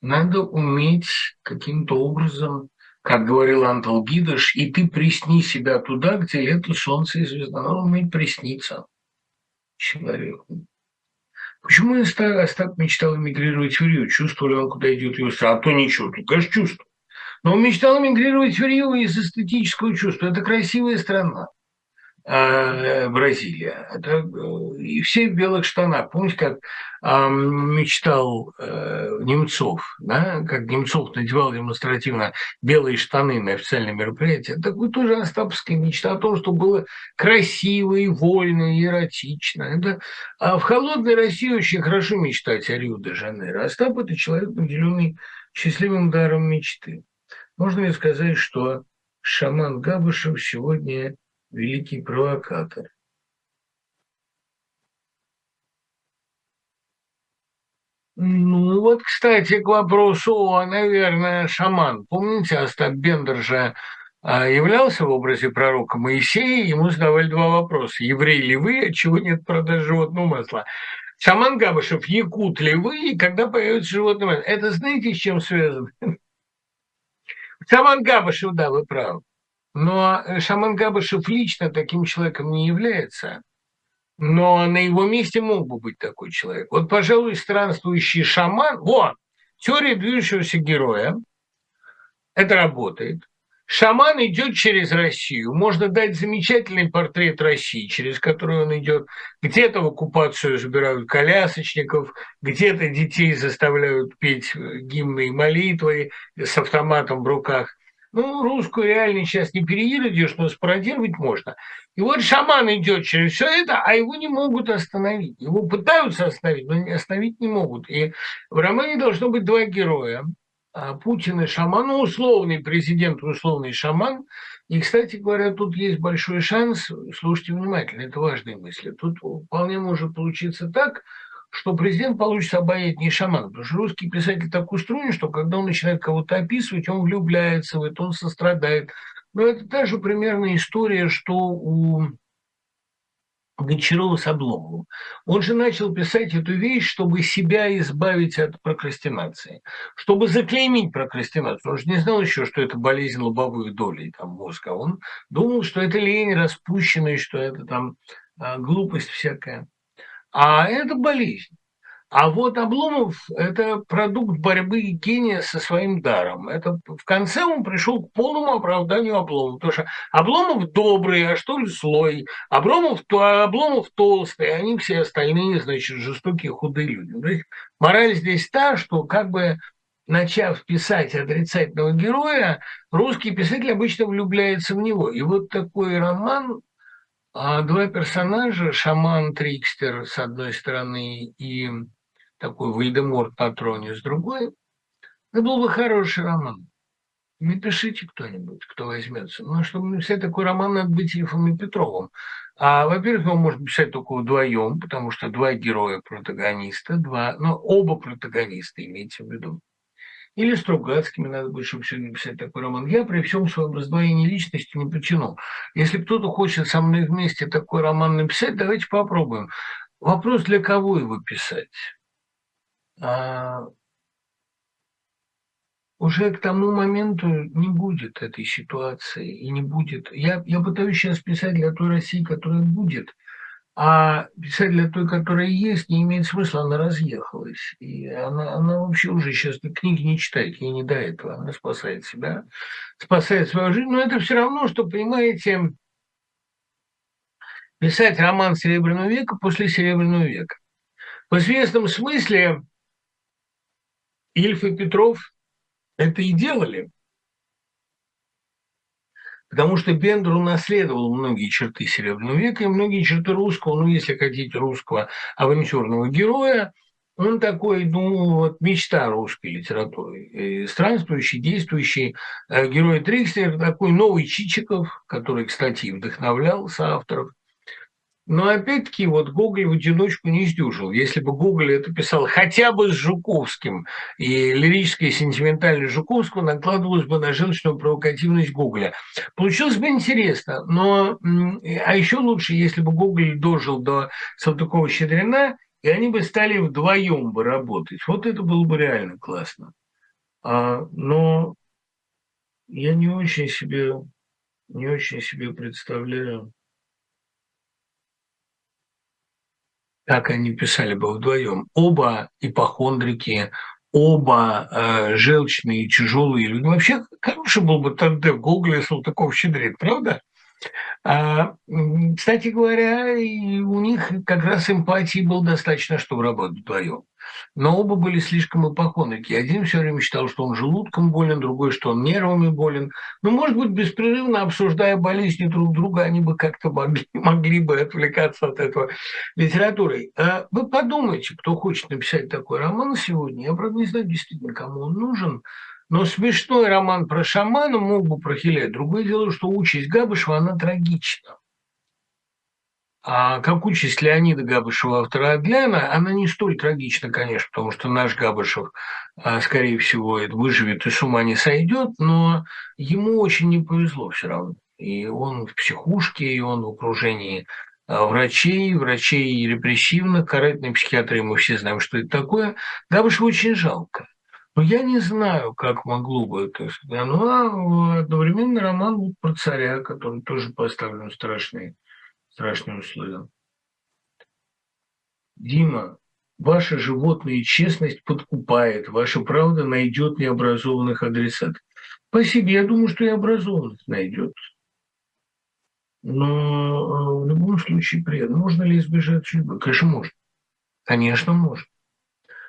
надо уметь каким-то образом, как говорил Антал Гидыш, и ты присни себя туда, где лето, солнце и звезда. Надо уметь присниться человеку. Почему Остап мечтал эмигрировать в Рио? Чувствовал ли он, куда идет его страна? А то ничего, ну, конечно, чувствовал. Но он мечтал эмигрировать в Рио из эстетического чувства. Это красивая страна. А, Бразилия. Это э, и все в белых штанах. Помните, как мечтал э, Немцов, да? как Немцов надевал демонстративно белые штаны на официальное мероприятие. Так вот тоже Остаповская мечта о том, что было красиво и вольно, и эротично. Это, а в холодной России очень хорошо мечтать о Рио-де-Жанейро. Остап – это человек, наделенный счастливым даром мечты. Можно ли сказать, что шаман Габышев сегодня великий провокатор. Ну вот, кстати, к вопросу о, наверное, шаман. Помните, Остап Бендер же а, являлся в образе пророка Моисея, ему задавали два вопроса. Еврей ли вы, чего нет продажи животного масла? Шаман Габышев, якут ли вы, и когда появится животное масло? Это знаете, с чем связано? *laughs* Шаман Габышев, да, вы правы. Но э, Шаман Габышев лично таким человеком не является. Но на его месте мог бы быть такой человек. Вот, пожалуй, странствующий шаман. Вот, теория движущегося героя. Это работает. Шаман идет через Россию. Можно дать замечательный портрет России, через который он идет. Где-то в оккупацию забирают колясочников, где-то детей заставляют петь э, гимны и молитвы с автоматом в руках. Ну, русскую реально сейчас не переедешь, но спародировать можно. И вот шаман идет через все это, а его не могут остановить. Его пытаются остановить, но остановить не могут. И в романе должно быть два героя. А Путин и шаман, ну, условный президент, условный шаман. И, кстати говоря, тут есть большой шанс, слушайте внимательно, это важные мысли. Тут вполне может получиться так, что президент получится обаятельный шаман. Потому что русский писатель так устроен, что когда он начинает кого-то описывать, он влюбляется в это, он сострадает. Но это та же примерно история, что у Гончарова с Обломовым. Он же начал писать эту вещь, чтобы себя избавить от прокрастинации, чтобы заклеймить прокрастинацию. Он же не знал еще, что это болезнь лобовых долей там, мозга. Он думал, что это лень распущенная, что это там а, глупость всякая. А это болезнь. А вот Обломов – это продукт борьбы гения со своим даром. Это в конце он пришел к полному оправданию Обломова. Потому что Обломов добрый, а что ли злой. Обломов, то, Обломов толстый, а они все остальные, значит, жестокие, худые люди. Мораль здесь та, что как бы начав писать отрицательного героя, русский писатель обычно влюбляется в него. И вот такой роман а два персонажа, шаман-трикстер с одной стороны и такой Вальдеморт на троне с другой, это был бы хороший роман. Напишите кто-нибудь, кто возьмется. Ну, чтобы написать такой роман, надо быть Ильфом и Петровым. А, во-первых, его можно писать только вдвоем, потому что два героя протагониста, два, ну, оба протагониста, имейте в виду. Или Стругацкими надо будет, чтобы сегодня написать такой роман. Я при всем своем раздвоении личности не почину. Если кто-то хочет со мной вместе такой роман написать, давайте попробуем. Вопрос, для кого его писать? А, уже к тому моменту не будет этой ситуации и не будет. Я, я пытаюсь сейчас писать для той России, которая будет – а писать для той, которая есть, не имеет смысла, она разъехалась. И она, она вообще уже сейчас книги не читает, ей не до этого. Она спасает себя, спасает свою жизнь. Но это все равно, что, понимаете, писать роман Серебряного века после Серебряного века. В известном смысле Ильф и Петров это и делали. Потому что Бендер унаследовал многие черты Серебряного века и многие черты русского, ну, если хотите, русского авантюрного героя. Он такой, ну, вот мечта русской литературы. Странствующий, действующий э, герой Трикстер, такой новый Чичиков, который, кстати, вдохновлял соавторов – но опять-таки вот Гоголь в одиночку не сдюжил. Если бы Гоголь это писал хотя бы с Жуковским, и лирическая сентиментальность Жуковского накладывалась бы на женщину провокативность Гоголя. Получилось бы интересно, но а еще лучше, если бы Гоголь дожил до Салтыкова-Щедрина, и они бы стали вдвоем бы работать. Вот это было бы реально классно. А, но я не очень себе, не очень себе представляю, как они писали бы вдвоем. Оба ипохондрики, оба э, желчные, тяжелые люди. Вообще, хороший был бы тандем Гоголя Салтыков-Щедрин, правда? А, кстати говоря, у них как раз эмпатии было достаточно, чтобы работать вдвоем. Но оба были слишком ипохондрики. Один все время считал, что он желудком болен, другой, что он нервами болен. Ну, может быть, беспрерывно обсуждая болезни друг друга, они бы как-то могли, *laughs* могли бы отвлекаться от этого литературы. А вы подумайте, кто хочет написать такой роман сегодня. Я, правда, не знаю действительно, кому он нужен. Но смешной роман про шамана мог бы прохилять. Другое дело, что участь Габышева, она трагична. А как участь Леонида Габышева, автора Адляна, она не столь трагична, конечно, потому что наш Габышев, а, скорее всего, выживет и с ума не сойдет, но ему очень не повезло все равно. И он в психушке, и он в окружении а, врачей, врачей репрессивных, карательной психиатрии, мы все знаем, что это такое. Габышева очень жалко. Но я не знаю, как могло бы это. Ну, а одновременно роман про царя, который тоже поставлен в страшные условия. Дима, ваша животная честность подкупает, ваша правда найдет необразованных адресатов. Спасибо, я думаю, что и образованных найдет. Но э, в любом случае приятно. Можно ли избежать судьбы? Конечно, можно. Конечно, можно.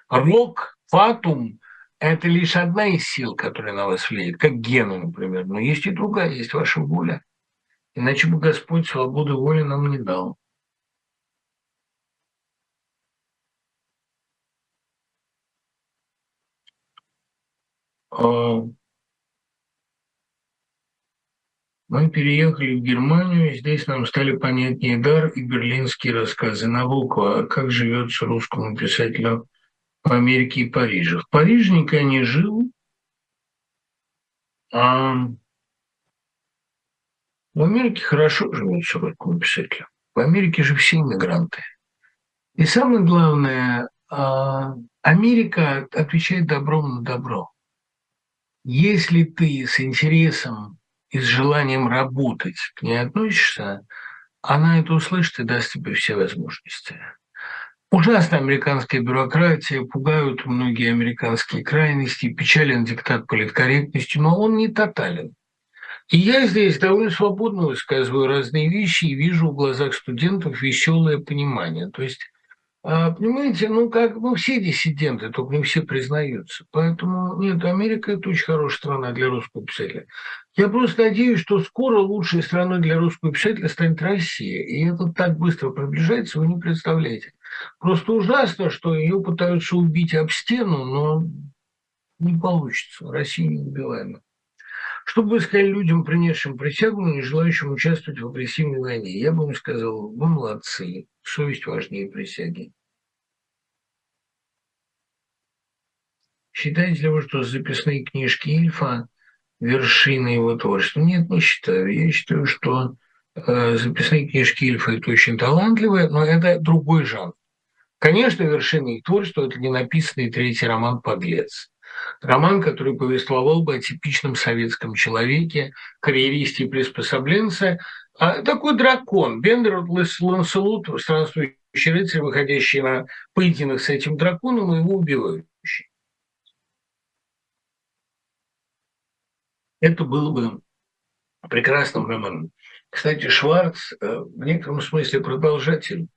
Рок, фатум – это лишь одна из сил, которая на вас влияет, как гены, например. Но есть и другая, есть ваша воля. Иначе бы Господь свободы воли нам не дал. А, мы переехали в Германию, и здесь нам стали понятнее дар и берлинские рассказы Набокова, как живется русскому писателю в Америке и Париже. В Париже никогда не жил, а в Америке хорошо живется русскому писателю. В Америке же все иммигранты. И самое главное, а, Америка отвечает добром на добро. Если ты с интересом и с желанием работать к ней относишься, она это услышит и даст тебе все возможности. Ужасная американская бюрократия, пугают многие американские крайности, печален диктат политкорректности, но он не тотален. И я здесь довольно свободно высказываю разные вещи и вижу в глазах студентов веселое понимание. То есть, а, понимаете, ну как мы все диссиденты, только не все признаются. Поэтому нет, Америка это очень хорошая страна для русского писателя. Я просто надеюсь, что скоро лучшей страной для русского писателя станет Россия. И это так быстро приближается, вы не представляете. Просто ужасно, что ее пытаются убить об стену, но не получится. Россия неубиваема. Что бы вы сказали людям, принесшим присягу, но не желающим участвовать в агрессивной войне? Я бы им сказал, вы молодцы, совесть важнее присяги. Считаете ли вы, что записные книжки Ильфа – вершина его творчества? Нет, не считаю. Я считаю, что э, записные книжки Ильфа – это очень талантливые, но это другой жанр. Конечно, вершина их творчества – это ненаписанный третий роман «Подлец». Роман, который повествовал бы о типичном советском человеке, карьеристе и приспособленце. А такой дракон, Бендер Ланселот, странствующий рыцарь, выходящий на поединок с этим драконом и его убивающий. Это было бы прекрасным романом. Кстати, Шварц э, в некотором смысле продолжатель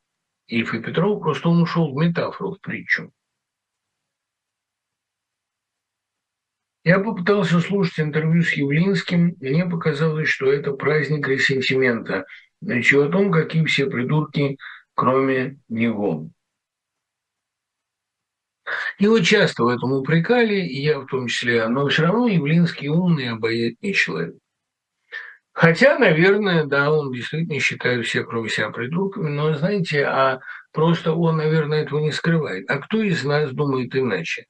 Ильфа Петрова, просто он ушел в метафору, в притчу. Я попытался слушать интервью с Явлинским, мне показалось, что это праздник ресентимента, речь о том, какие все придурки, кроме него. Его часто в этом упрекали, и я в том числе, но все равно Явлинский умный обаятельный человек. Хотя, наверное, да, он действительно считает всех, кроме себя, придурками, но, знаете, а просто он, наверное, этого не скрывает. А кто из нас думает иначе?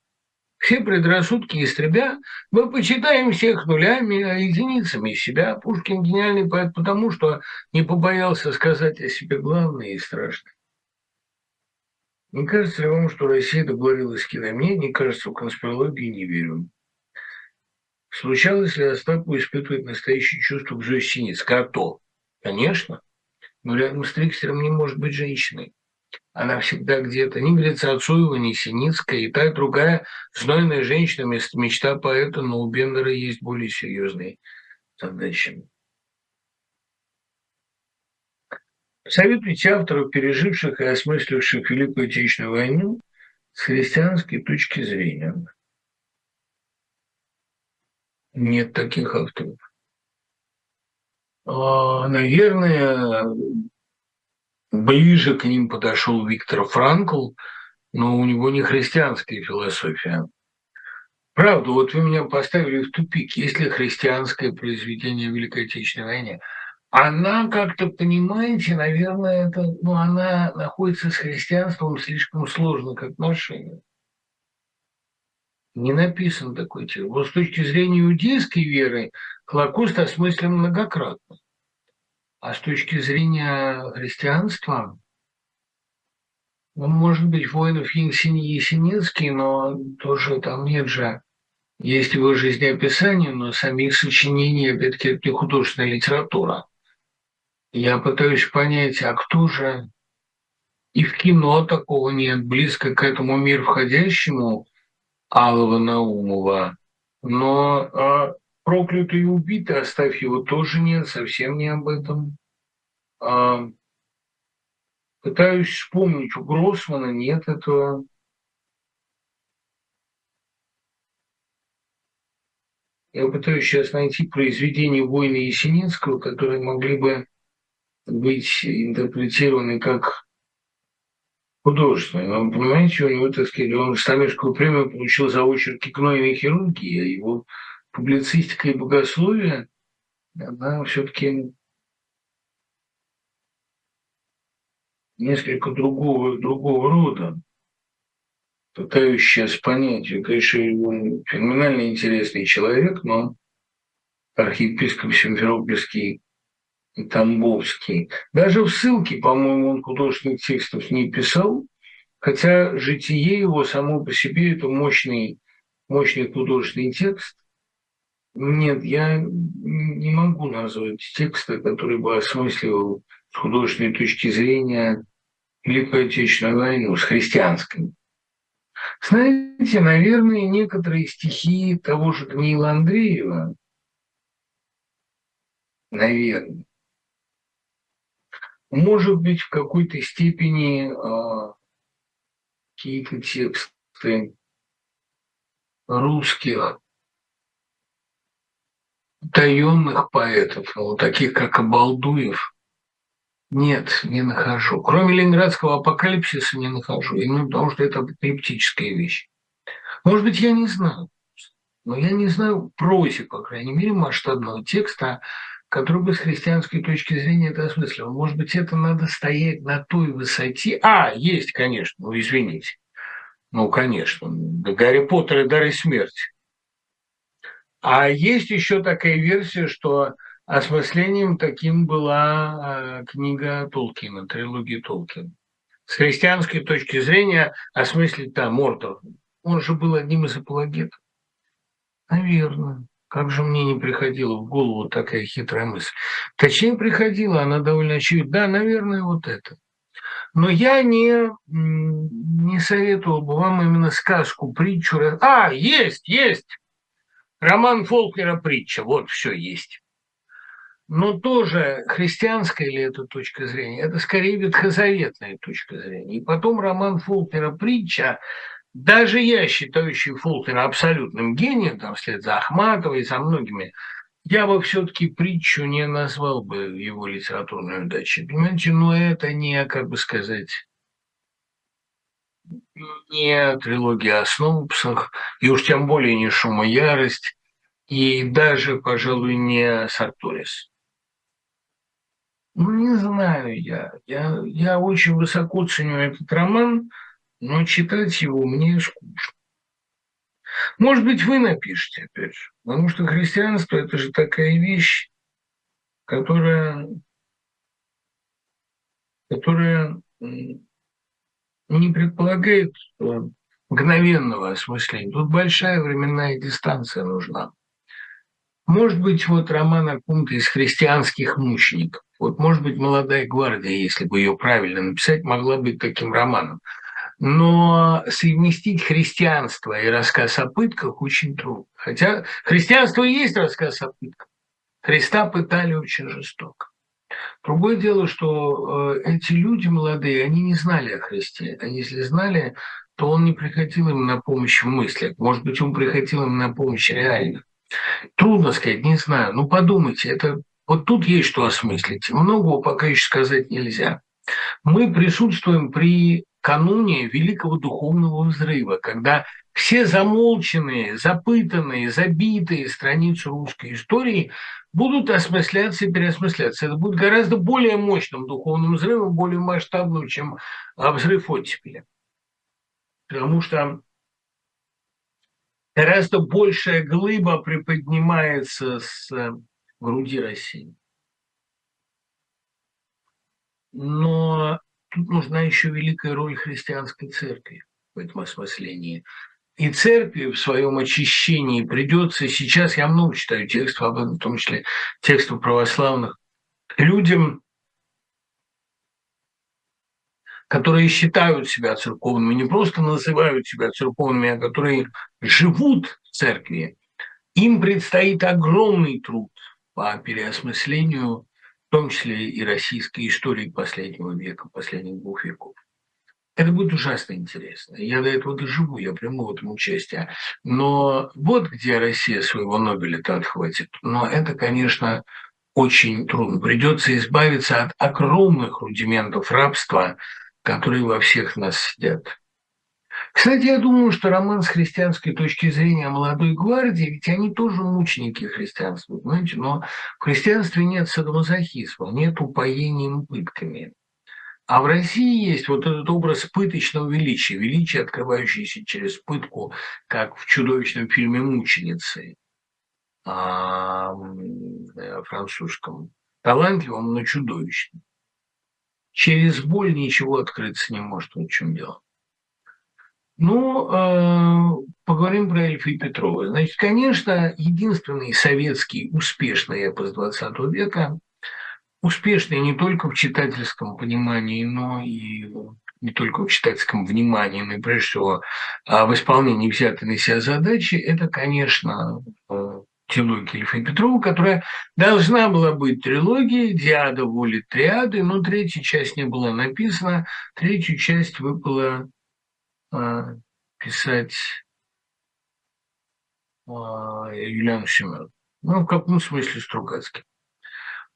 Все предрассудки истребя, мы почитаем всех нулями, а единицами себя. Пушкин гениальный поэт потому, что не побоялся сказать о себе главное и страшное. Не кажется ли вам, что Россия договорилась с кино? Мне не кажется, в конспирологии не верю. Случалось ли Остапу испытывать настоящее чувство к Зое Синицкой? А то, конечно. Но рядом с Трикстером не может быть женщиной. Она всегда где-то. Ни Грицацуева, ни Синицкая. И та, и другая знойная женщина, мечта поэта, но у Бендера есть более серьезные задачи. Советуйте авторов, переживших и осмысливших Великую Отечественную войну с христианской точки зрения. Нет таких авторов. А, наверное, ближе к ним подошел Виктор Франкл, но у него не христианская философия. Правда, вот вы меня поставили в тупик. Если христианское произведение Великой Отечественной войны, она как-то, понимаете, наверное, это, ну, она находится с христианством слишком сложно как отношение. Не написан такой текст. Вот с точки зрения иудейской веры Холокост осмыслен многократно. А с точки зрения христианства, он может быть воинов Есенинский, но тоже там нет же, есть его жизнеописание, но самих сочинений, опять-таки, это не художественная литература. Я пытаюсь понять, а кто же и в кино такого нет, близко к этому мир входящему Алова Наумова, но а, проклятый и убитый, оставь его, тоже нет, совсем не об этом. А, пытаюсь вспомнить, у Гроссмана нет этого. Я пытаюсь сейчас найти произведения Войны Есенинского, которые могли бы быть интерпретированы как художественные. Вы понимаете, у него, так сказать, он Стамирскую премию получил за очерки гнойной хирургии, а его публицистика и богословие, она все-таки несколько другого, другого рода. Сейчас понять. Я, конечно, он феноменально интересный человек, но архиепископ Симферопольский и Тамбовский. Даже в ссылке, по-моему, он художественных текстов не писал, хотя житие его само по себе – это мощный, мощный художественный текст – нет, я не могу назвать текста, который бы осмысливал с художественной точки зрения Великую Отечественную войну, с христианской. Знаете, наверное, некоторые стихи того же Даниила Андреева, наверное, может быть, в какой-то степени э, какие-то тексты русских таенных поэтов, ну, таких как Абалдуев, нет, не нахожу. Кроме ленинградского апокалипсиса не нахожу. Именно потому, что это апокалиптическая вещь. Может быть, я не знаю. Но я не знаю прозе, по крайней мере, масштабного текста, который бы с христианской точки зрения это осмыслил. Может быть, это надо стоять на той высоте. А, есть, конечно, ну извините. Ну, конечно. Гарри Поттер и Дары смерти. А есть еще такая версия, что осмыслением таким была э, книга Толкина, трилогия Толкина. С христианской точки зрения осмыслить там Мортор. Он же был одним из апологетов. Наверное. Как же мне не приходила в голову такая хитрая мысль? Точнее, приходила, она довольно очевидна. Да, наверное, вот это. Но я не, не советовал бы вам именно сказку, притчу. А, есть, есть! Роман Фолкнера «Притча», вот все есть. Но тоже христианская ли это точка зрения? Это скорее ветхозаветная точка зрения. И потом роман Фолкнера «Притча», даже я, считающий Фолкнера абсолютным гением, там, вслед за Ахматовой за многими, я бы все-таки притчу не назвал бы его литературной удачей. Понимаете, но это не, как бы сказать, не трилогия о Сноупсах, и уж тем более не «Шум и ярость», и даже, пожалуй, не Сарторис. Ну, не знаю я. я. Я очень высоко ценю этот роман, но читать его мне скучно. Может быть, вы напишете, опять же. Потому что христианство – это же такая вещь, которая, которая не предполагает э, мгновенного осмысления. Тут большая временная дистанция нужна. Может быть, вот роман о ком-то из христианских мучеников. Вот, может быть, «Молодая гвардия», если бы ее правильно написать, могла быть таким романом. Но совместить христианство и рассказ о пытках очень трудно. Хотя христианство и есть рассказ о пытках. Христа пытали очень жестоко. Другое дело, что э, эти люди молодые, они не знали о Христе. Они, если знали, то он не приходил им на помощь в мыслях. Может быть, он приходил им на помощь реально. Трудно сказать, не знаю. Ну, подумайте, это вот тут есть что осмыслить. Многого пока еще сказать нельзя. Мы присутствуем при кануне великого духовного взрыва, когда все замолченные, запытанные, забитые страницы русской истории будут осмысляться и переосмысляться. Это будет гораздо более мощным духовным взрывом, более масштабным, чем взрыв оттепели. Потому что гораздо большая глыба приподнимается с э, груди России. Но тут нужна еще великая роль христианской церкви в этом осмыслении. И церкви в своем очищении придется сейчас, я много читаю текстов об этом, в том числе текстов православных, людям которые считают себя церковными, не просто называют себя церковными, а которые живут в церкви, им предстоит огромный труд по переосмыслению, в том числе и российской истории последнего века, последних двух веков. Это будет ужасно интересно. Я до этого доживу, я приму в этом участие. Но вот где Россия своего Нобеля-то отхватит. Но это, конечно, очень трудно. Придется избавиться от огромных рудиментов рабства, которые во всех нас сидят. Кстати, я думаю, что роман с христианской точки зрения молодой гвардии, ведь они тоже мученики христианства, понимаете, но в христианстве нет садомазохизма, нет упоения пытками. А в России есть вот этот образ пыточного величия, величия, открывающийся через пытку, как в чудовищном фильме «Мученицы» а, французском. Талантливым, но чудовищным через боль ничего открыться не может. Вот в чем дело. Ну, э, поговорим про Эльфа и Петрова. Значит, конечно, единственный советский успешный эпос 20 века, успешный не только в читательском понимании, но и не только в читательском внимании, но и прежде всего а в исполнении взятой на себя задачи, это, конечно, э, трилогии Ильфа и Петрова, которая должна была быть трилогией «Диада воли триады», но третья часть не была написана, третью часть выпало э, писать э, Юлиану Семенову. Ну, в каком смысле Стругацкий.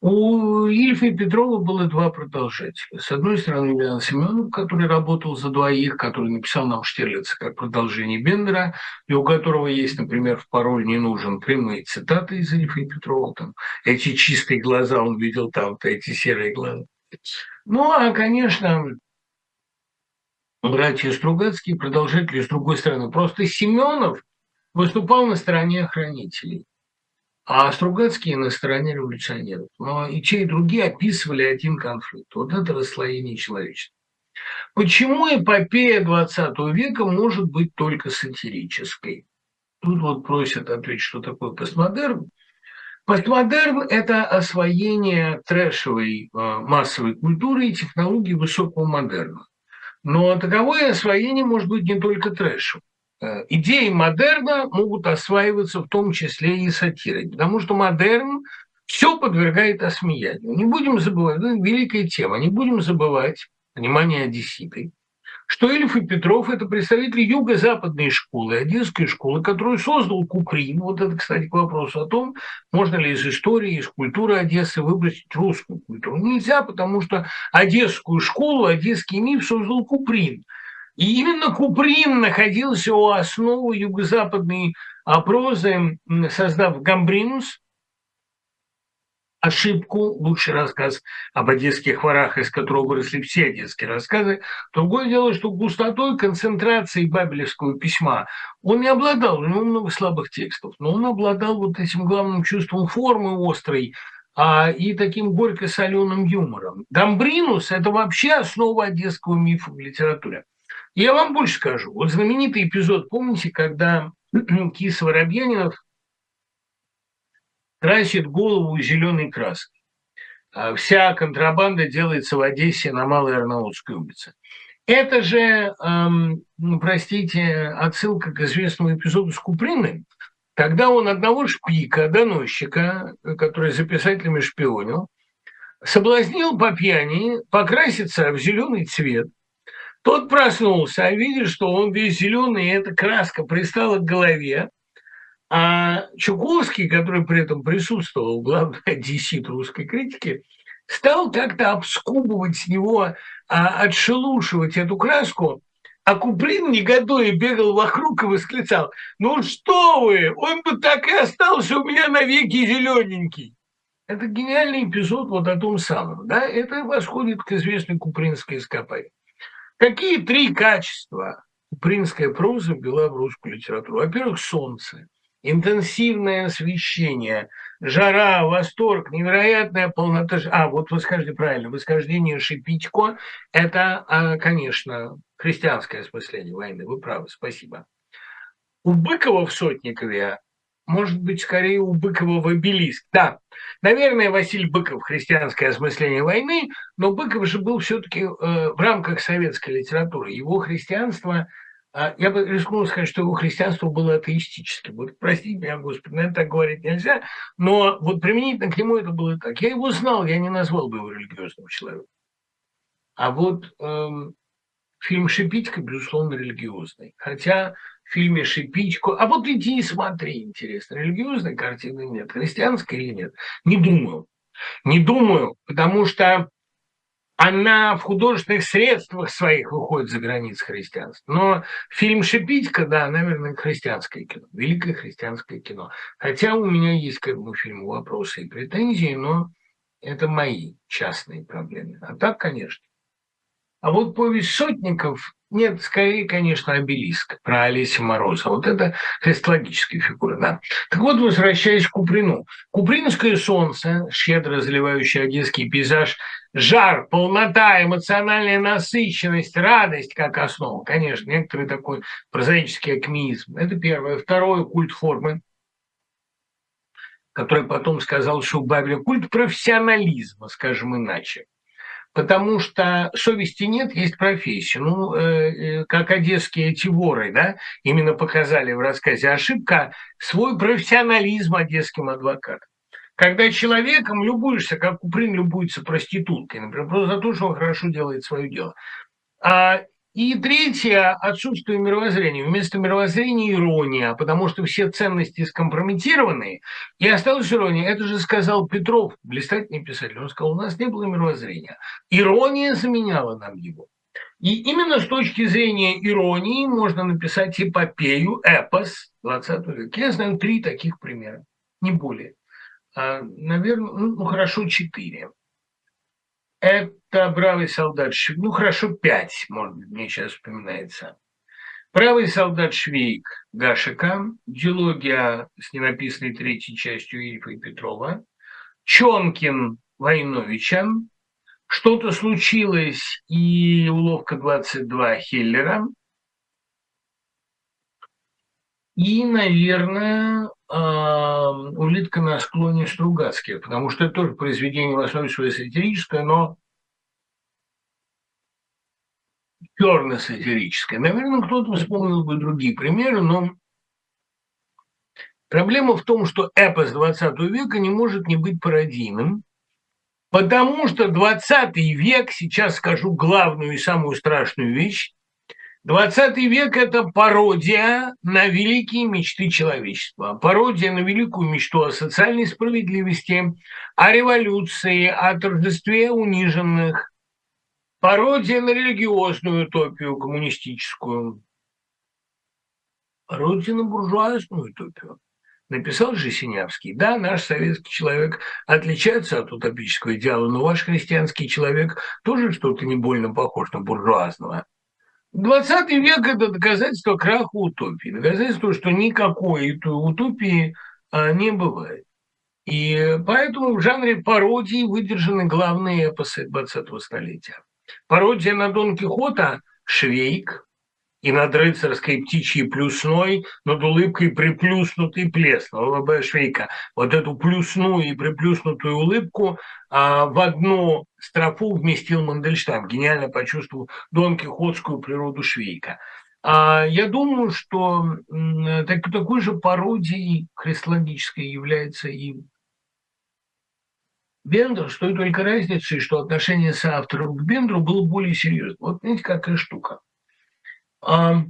У Ильфа и Петрова было два продолжателя. С одной стороны, Юлиан Семенов, который работал за двоих, который написал нам Штирлица как продолжение Бендера, и у которого есть, например, в пароль «Не нужен» прямые цитаты из Ильфа и Петрова. Там, эти чистые глаза он видел там-то, эти серые глаза. Ну, а, конечно, братья Стругацкие, продолжатели с другой стороны. Просто Семенов выступал на стороне охранителей а Стругацкие на стороне революционеров. Но и те, и другие описывали один конфликт. Вот это расслоение человечества. Почему эпопея XX века может быть только сатирической? Тут вот просят ответить, что такое постмодерн. Постмодерн – это освоение трэшевой э, массовой культуры и технологий высокого модерна. Но таковое освоение может быть не только трэшем. Э, идеи модерна могут осваиваться в том числе и сатирой, потому что модерн все подвергает осмеянию. Не будем забывать, это великая тема, не будем забывать, внимание, одесситы, что Ильф и Петров – это представители юго-западной школы, одесской школы, которую создал Куприн. Вот это, кстати, к вопросу о том, можно ли из истории, из культуры Одессы выбросить русскую культуру. Нельзя, потому что одесскую школу, одесский миф создал Куприн – и именно Куприн находился у основы юго-западной прозы, создав «Гамбринус», ошибку, лучший рассказ об одесских ворах, из которого выросли все одесские рассказы. Другое дело, что густотой концентрации бабелевского письма он не обладал, у него много слабых текстов, но он обладал вот этим главным чувством формы острой, а, и таким горько-соленым юмором. Гамбринус – это вообще основа одесского мифа в литературе. Я вам больше скажу. Вот знаменитый эпизод, помните, когда *clears throat* Кис Воробьянинов красит голову зеленой краской. А вся контрабанда делается в Одессе на Малой Арнаутской улице. Это же, эм, ну, простите, отсылка к известному эпизоду с Куприным, когда он одного шпика, доносчика, который за писателями шпионил, соблазнил по пьяни покраситься в зеленый цвет. Тот проснулся, а видит, что он весь зеленый, и эта краска пристала к голове. А Чуковский, который при этом присутствовал, главный одессит русской критики, стал как-то обскубывать с него, а, отшелушивать эту краску, а Куприн, негодуя, бегал вокруг и восклицал, ну что вы, он бы так и остался у меня навеки зелененький. Это гениальный эпизод вот о том самом. Да? Это восходит к известной купринской эскападе. Какие три качества купринская проза ввела в русскую литературу? Во-первых, солнце – интенсивное освещение, жара, восторг, невероятная полнота. А, вот вы скажете правильно, восхождение Шипитько – это, а, конечно, христианское осмысление войны. Вы правы, спасибо. У Быкова в Сотникове может быть, скорее у Быкова в обелиск. Да, наверное, Василий Быков – христианское осмысление войны, но Быков же был все-таки э, в рамках советской литературы. Его христианство – а я бы рискнул сказать, что его христианство было атеистическим. Вот простите меня, Господи, наверное, так говорить нельзя, но вот применительно к нему это было так. Я его знал, я не назвал бы его религиозным человеком. А вот эм, фильм «Шипитько», безусловно, религиозный. Хотя фильме «Шипитько», а вот иди и смотри, интересно, религиозной картины нет, христианской или нет. Не думаю. Не думаю, потому что она в художественных средствах своих выходит за границы христианства. Но фильм «Шипитька», да, наверное, христианское кино, великое христианское кино. Хотя у меня есть к этому фильму вопросы и претензии, но это мои частные проблемы. А так, конечно. А вот повесть Сотников нет, скорее, конечно, обелиск про Олеся Мороза. Вот это христологическая фигура, да. Так вот, возвращаясь к Куприну. Купринское солнце, щедро заливающее одесский пейзаж, жар, полнота, эмоциональная насыщенность, радость как основа. Конечно, некоторый такой прозаический акмеизм. Это первое. Второе – культ формы который потом сказал, что убавили культ профессионализма, скажем иначе потому что совести нет, есть профессия. Ну, э, э, как одесские эти воры, да, именно показали в рассказе ошибка свой профессионализм одесским адвокатам. Когда человеком любуешься, как Куприн любуется проституткой, например, просто за то, что он хорошо делает свое дело. А и третье – отсутствие мировоззрения. Вместо мировоззрения – ирония, потому что все ценности скомпрометированы, и осталась ирония. Это же сказал Петров, блистательный писатель. Он сказал, у нас не было мировоззрения. Ирония заменяла нам его. И именно с точки зрения иронии можно написать эпопею, эпос 20 века. Я знаю три таких примера, не более. А, наверное, ну, хорошо, четыре. Это «Бравый солдат Швейк». Ну, хорошо, пять, может быть, мне сейчас вспоминается. «Правый солдат Швейк» Гашика, дилогия с ненаписанной третьей частью Ильфа и Петрова, Чонкин Войновича, что-то случилось и уловка 22 Хеллера, и, наверное, «Улитка на склоне Стругацких», потому что это тоже произведение в основе своей сатирическое, но черно-сатирическое. Наверное, кто-то вспомнил бы другие примеры, но проблема в том, что эпос 20 века не может не быть пародийным, потому что 20 век, сейчас скажу главную и самую страшную вещь, 20 век – это пародия на великие мечты человечества, пародия на великую мечту о социальной справедливости, о революции, о торжестве униженных, пародия на религиозную утопию коммунистическую, пародия на буржуазную утопию. Написал же Синявский, да, наш советский человек отличается от утопического идеала, но ваш христианский человек тоже что-то не больно похож на буржуазного. 20 век – это доказательство краха утопии, доказательство, что никакой утопии а, не бывает. И поэтому в жанре пародии выдержаны главные эпосы 20-го столетия. Пародия на Дон Кихота – Швейк, и над рыцарской птичьей плюсной, над улыбкой приплюснутый плес, ЛБ Швейка. Вот эту плюсную и приплюснутую улыбку а, в одну строфу вместил Мандельштам, гениально почувствовал Дон Кихотскую природу Швейка. А я думаю, что так, такой же пародией христологической является и Бендер, с той только разницей, что отношение соавторов к Бендеру было более серьезным. Вот знаете, какая штука. А,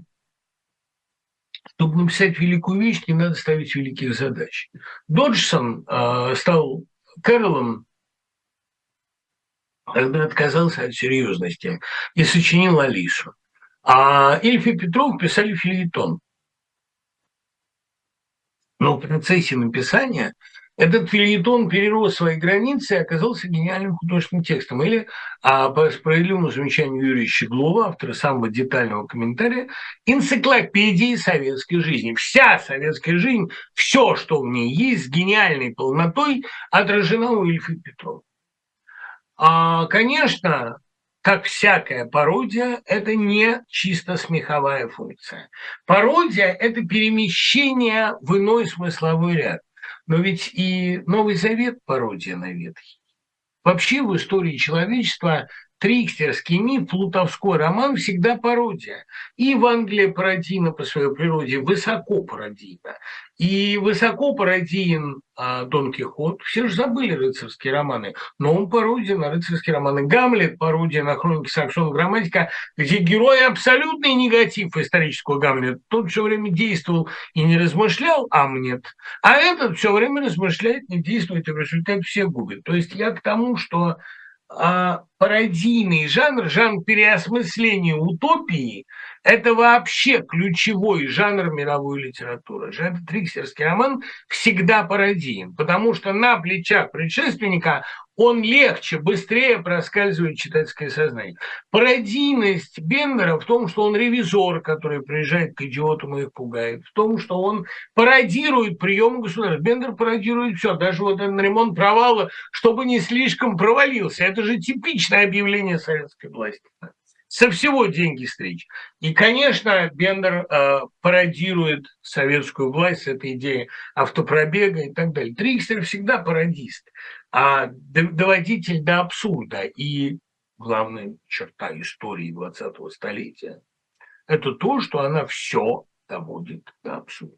чтобы написать великую вещь, не надо ставить великих задач. Доджсон а, стал Кэролом, когда отказался от серьезности и сочинил Алису. А Ильф и Петров писали фильетон. Но в процессе написания этот фильетон перерос свои границы и оказался гениальным художественным текстом. Или, а по справедливому замечанию Юрия Щеглова, автора самого детального комментария, энциклопедии советской жизни. Вся советская жизнь, все, что в ней есть, с гениальной полнотой отражена у Ильфа Петрова. А, конечно, как всякая пародия, это не чисто смеховая функция. Пародия – это перемещение в иной смысловой ряд. Но ведь и Новый Завет – пародия на Ветхий. Вообще в истории человечества Трикстерский миф, плутовской роман всегда пародия. И Евангелие пародийно по своей природе, высоко пародийно. И высоко пародиен а, Дон Кихот. Все же забыли рыцарские романы, но он пародия на рыцарские романы. Гамлет пародия на хроники Саксона грамматика, где герой абсолютный негатив исторического Гамлета. Тот все время действовал и не размышлял, а нет. А этот все время размышляет, не действует, и в результате все губит. То есть я к тому, что пародийный жанр, жанр переосмысления утопии, это вообще ключевой жанр мировой литературы. Этот триксерский роман всегда пародиен, потому что на плечах предшественника он легче, быстрее проскальзывает читательское сознание. Пародийность Бендера в том, что он ревизор, который приезжает к идиотам и их пугает, в том, что он пародирует приемы государства. Бендер пародирует все, даже вот этот ремонт провала, чтобы не слишком провалился. Это же типичное объявление советской власти со всего деньги встреч. И, конечно, Бендер э, пародирует советскую власть с этой идеей автопробега и так далее. Трикстер всегда пародист, а доводитель до абсурда. И главная черта истории 20-го столетия – это то, что она все доводит до абсурда.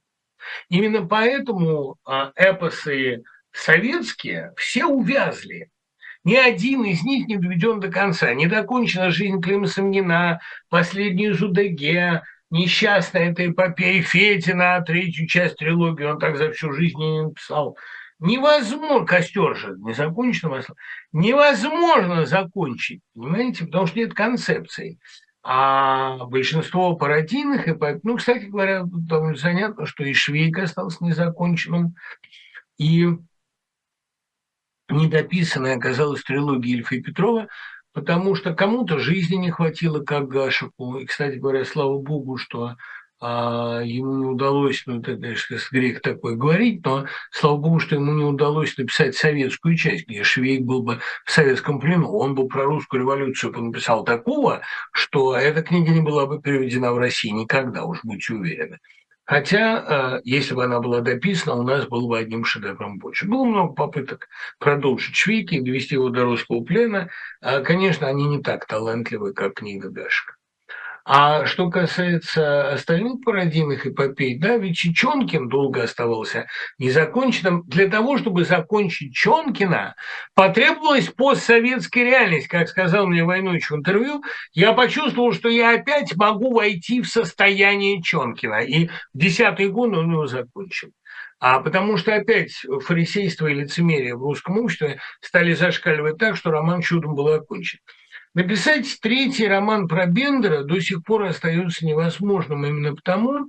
Именно поэтому э, эпосы советские все увязли ни один из них не доведен до конца. Не докончена жизнь Клима Самгина, последнюю Зудеге, несчастная эта эпопея Федина, третью часть трилогии он так за всю жизнь не написал. Невозможно, костер же, не закончено масло, невозможно закончить, понимаете, потому что нет концепции. А большинство пародийных эпопей, ну, кстати говоря, довольно занятно, что и Швейк остался незаконченным, и недописанная оказалась трилогия Ильфа и Петрова, потому что кому-то жизни не хватило, как Гашику. И, кстати говоря, слава богу, что а, ему не удалось, ну, это, конечно, грех такой говорить, но слава богу, что ему не удалось написать советскую часть, где Швейк был бы в советском плену. Он бы про русскую революцию написал такого, что эта книга не была бы переведена в России никогда, уж будьте уверены. Хотя, э, если бы она была дописана, у нас был бы одним шедевром больше. Было много попыток продолжить Швейки, довести его до русского плена. А, конечно, они не так талантливы, как книга Гашка. А что касается остальных пародийных эпопей, да, ведь Чонкин долго оставался незаконченным. Для того, чтобы закончить Чонкина, потребовалась постсоветская реальность. Как сказал мне Войнович в интервью, я почувствовал, что я опять могу войти в состояние Чонкина. И в десятый год он его закончил. А потому что опять фарисейство и лицемерие в русском обществе стали зашкаливать так, что роман чудом был окончен. Написать третий роман про Бендера до сих пор остается невозможным именно потому,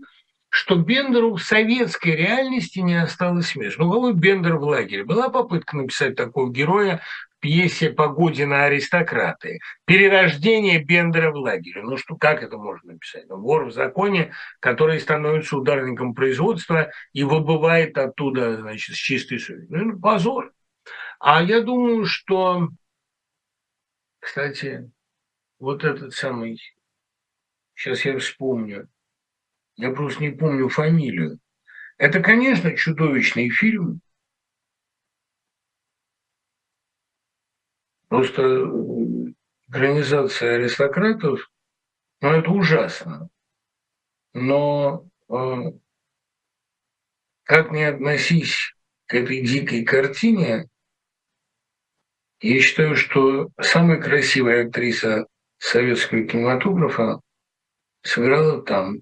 что Бендеру в советской реальности не осталось места. Ну, какой Бендер в лагере? Была попытка написать такого героя в пьесе «Погодина аристократы». Перерождение Бендера в лагере. Ну, что, как это можно написать? Ну, вор в законе, который становится ударником производства и выбывает оттуда, значит, с чистой совестью. Ну, позор. А я думаю, что кстати, вот этот самый сейчас я вспомню, я просто не помню фамилию. Это, конечно, чудовищный фильм. Просто э, экранизация аристократов, ну, это ужасно. Но э, как не относись к этой дикой картине, я считаю, что самая красивая актриса советского кинематографа сыграла там.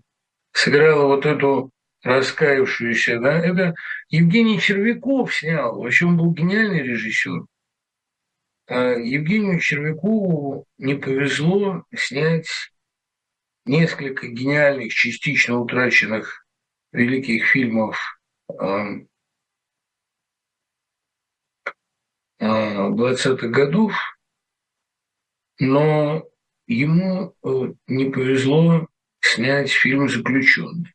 Сыграла вот эту раскаявшуюся, да, это Евгений Червяков снял, вообще он был гениальный режиссер. А Евгению Червякову не повезло снять несколько гениальных, частично утраченных великих фильмов 20-х годов, но ему э, не повезло снять фильм «Заключенный»,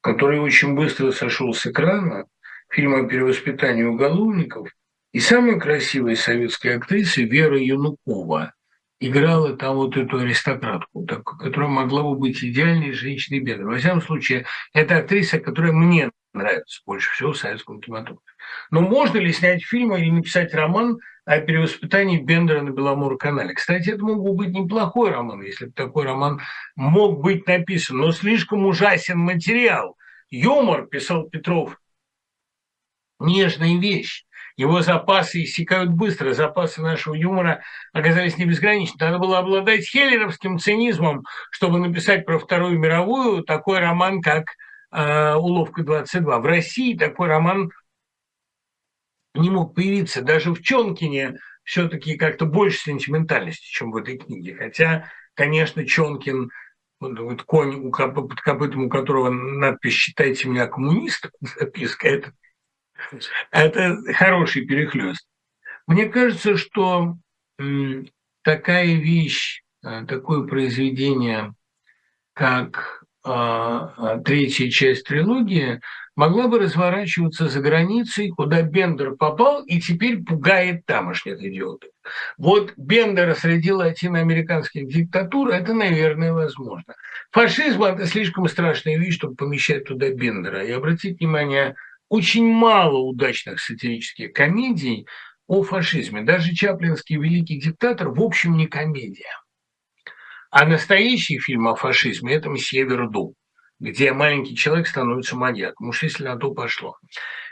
который очень быстро сошел с экрана, фильм о перевоспитании уголовников, и самая красивая советская актриса Вера Янукова играла там вот эту аристократку, которая могла бы быть идеальной женщиной бедной. Во всяком случае, это актриса, которая мне нравится больше всего в советском кинематографе. Но можно ли снять фильм или написать роман о перевоспитании Бендера на Беломор-канале? Кстати, это мог бы быть неплохой роман, если бы такой роман мог быть написан, но слишком ужасен материал. Юмор, писал Петров, нежная вещь. Его запасы иссякают быстро, запасы нашего юмора оказались не безграничны. Надо было обладать хеллеровским цинизмом, чтобы написать про Вторую мировую такой роман, как э, «Уловка 22». В России такой роман не мог появиться. Даже в Чонкине все-таки как-то больше сентиментальности, чем в этой книге. Хотя, конечно, Чонкин вот конь, под копытом у которого надпись «Считайте меня коммунистом», *laughs* записка, это это хороший перехлест. Мне кажется, что такая вещь, э, такое произведение, как третья часть трилогии, могла бы разворачиваться за границей, куда Бендер попал и теперь пугает тамошних идиотов. Вот Бендера среди латиноамериканских диктатур – это, наверное, возможно. Фашизм – это слишком страшная вещь, чтобы помещать туда Бендера. И обратить внимание – очень мало удачных сатирических комедий о фашизме. Даже Чаплинский «Великий диктатор» в общем не комедия. А настоящий фильм о фашизме – это «Месье Верду», где маленький человек становится маньяком, уж если на то пошло.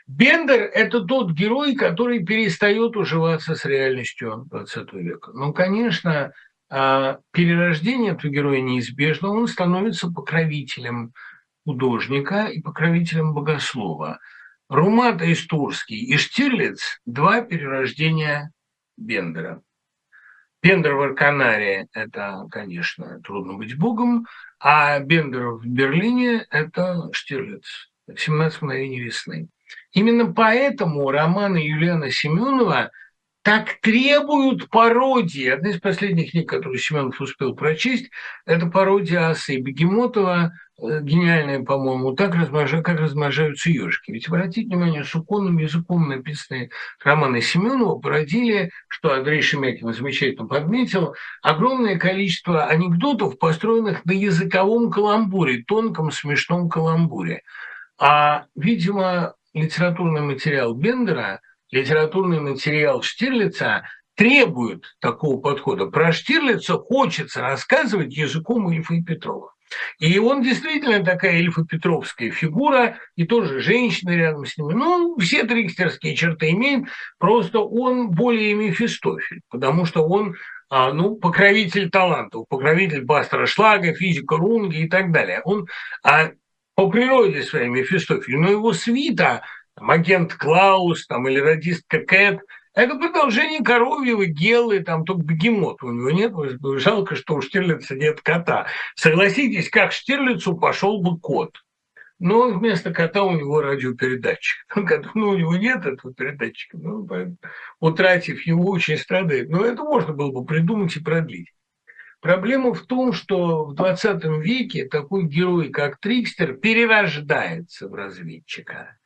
Бендер – это тот герой, который перестает уживаться с реальностью 20 века. Ну, конечно, а, перерождение этого героя неизбежно, он становится покровителем художника и покровителем богослова – Румат Истурский и Штирлиц – два перерождения Бендера. Бендер в Арканаре – это, конечно, трудно быть богом, а Бендер в Берлине – это Штирлиц. «17 мгновений весны». Именно поэтому романы Юлиана Семенова так требуют пародии. Одна из последних книг, которую Семенов успел прочесть, это пародия Асы Бегемотова Э, гениальная, по-моему, так размножа, как размножаются ежики. Ведь обратите внимание, суконным языком написанные романы Семенова породили, что Андрей Шемякин замечательно подметил, огромное количество анекдотов, построенных на языковом каламбуре, тонком смешном каламбуре. А, видимо, литературный материал Бендера, литературный материал Штирлица требует такого подхода. Про Штирлица хочется рассказывать языком Ильфа и Петрова. И он действительно такая эльфа-петровская фигура, и тоже женщина рядом с ним. Ну, все трикстерские черты имеет, просто он более Мефистофель, потому что он а, ну, покровитель талантов, покровитель Бастера Шлага, физика Рунги и так далее. Он а, по природе своей Мефистофель, но его свита, там, Клаус там, или радистка Кэт – это продолжение коровьего гелы, там только бегемота у него нет. Жалко, что у Штирлица нет кота. Согласитесь, как Штирлицу пошел бы кот. Но вместо кота у него радиопередатчик. *laughs* Ну, у него нет этого передатчика. Ну, утратив его, очень страдает. Но это можно было бы придумать и продлить. Проблема в том, что в 20 веке такой герой, как Трикстер, перерождается в разведчика.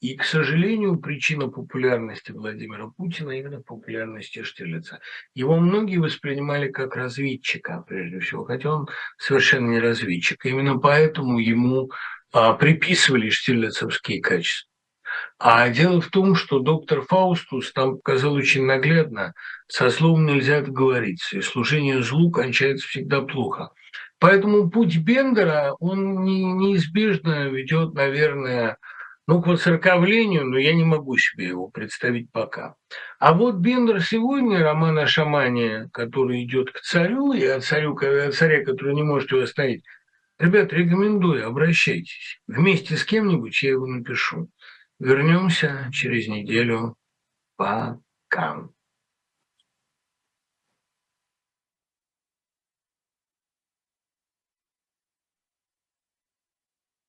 И, к сожалению, причина популярности Владимира Путина именно популярности Штирлица. Его многие воспринимали как разведчика, прежде всего, хотя он совершенно не разведчик. Именно поэтому ему а, приписывали штирлицевские качества. А дело в том, что доктор Фаустус там показал очень наглядно, со злом нельзя договориться, и служение злу кончается всегда плохо. Поэтому путь Бендера, он не, неизбежно ведет, наверное, ну, к воцерковлению, но я не могу себе его представить пока. А вот Бендер сегодня, роман о шамане, который идет к царю, и о, царю, о царе, который не может его остановить, ребят, рекомендую, обращайтесь. Вместе с кем-нибудь я его напишу. Вернемся через неделю. Пока.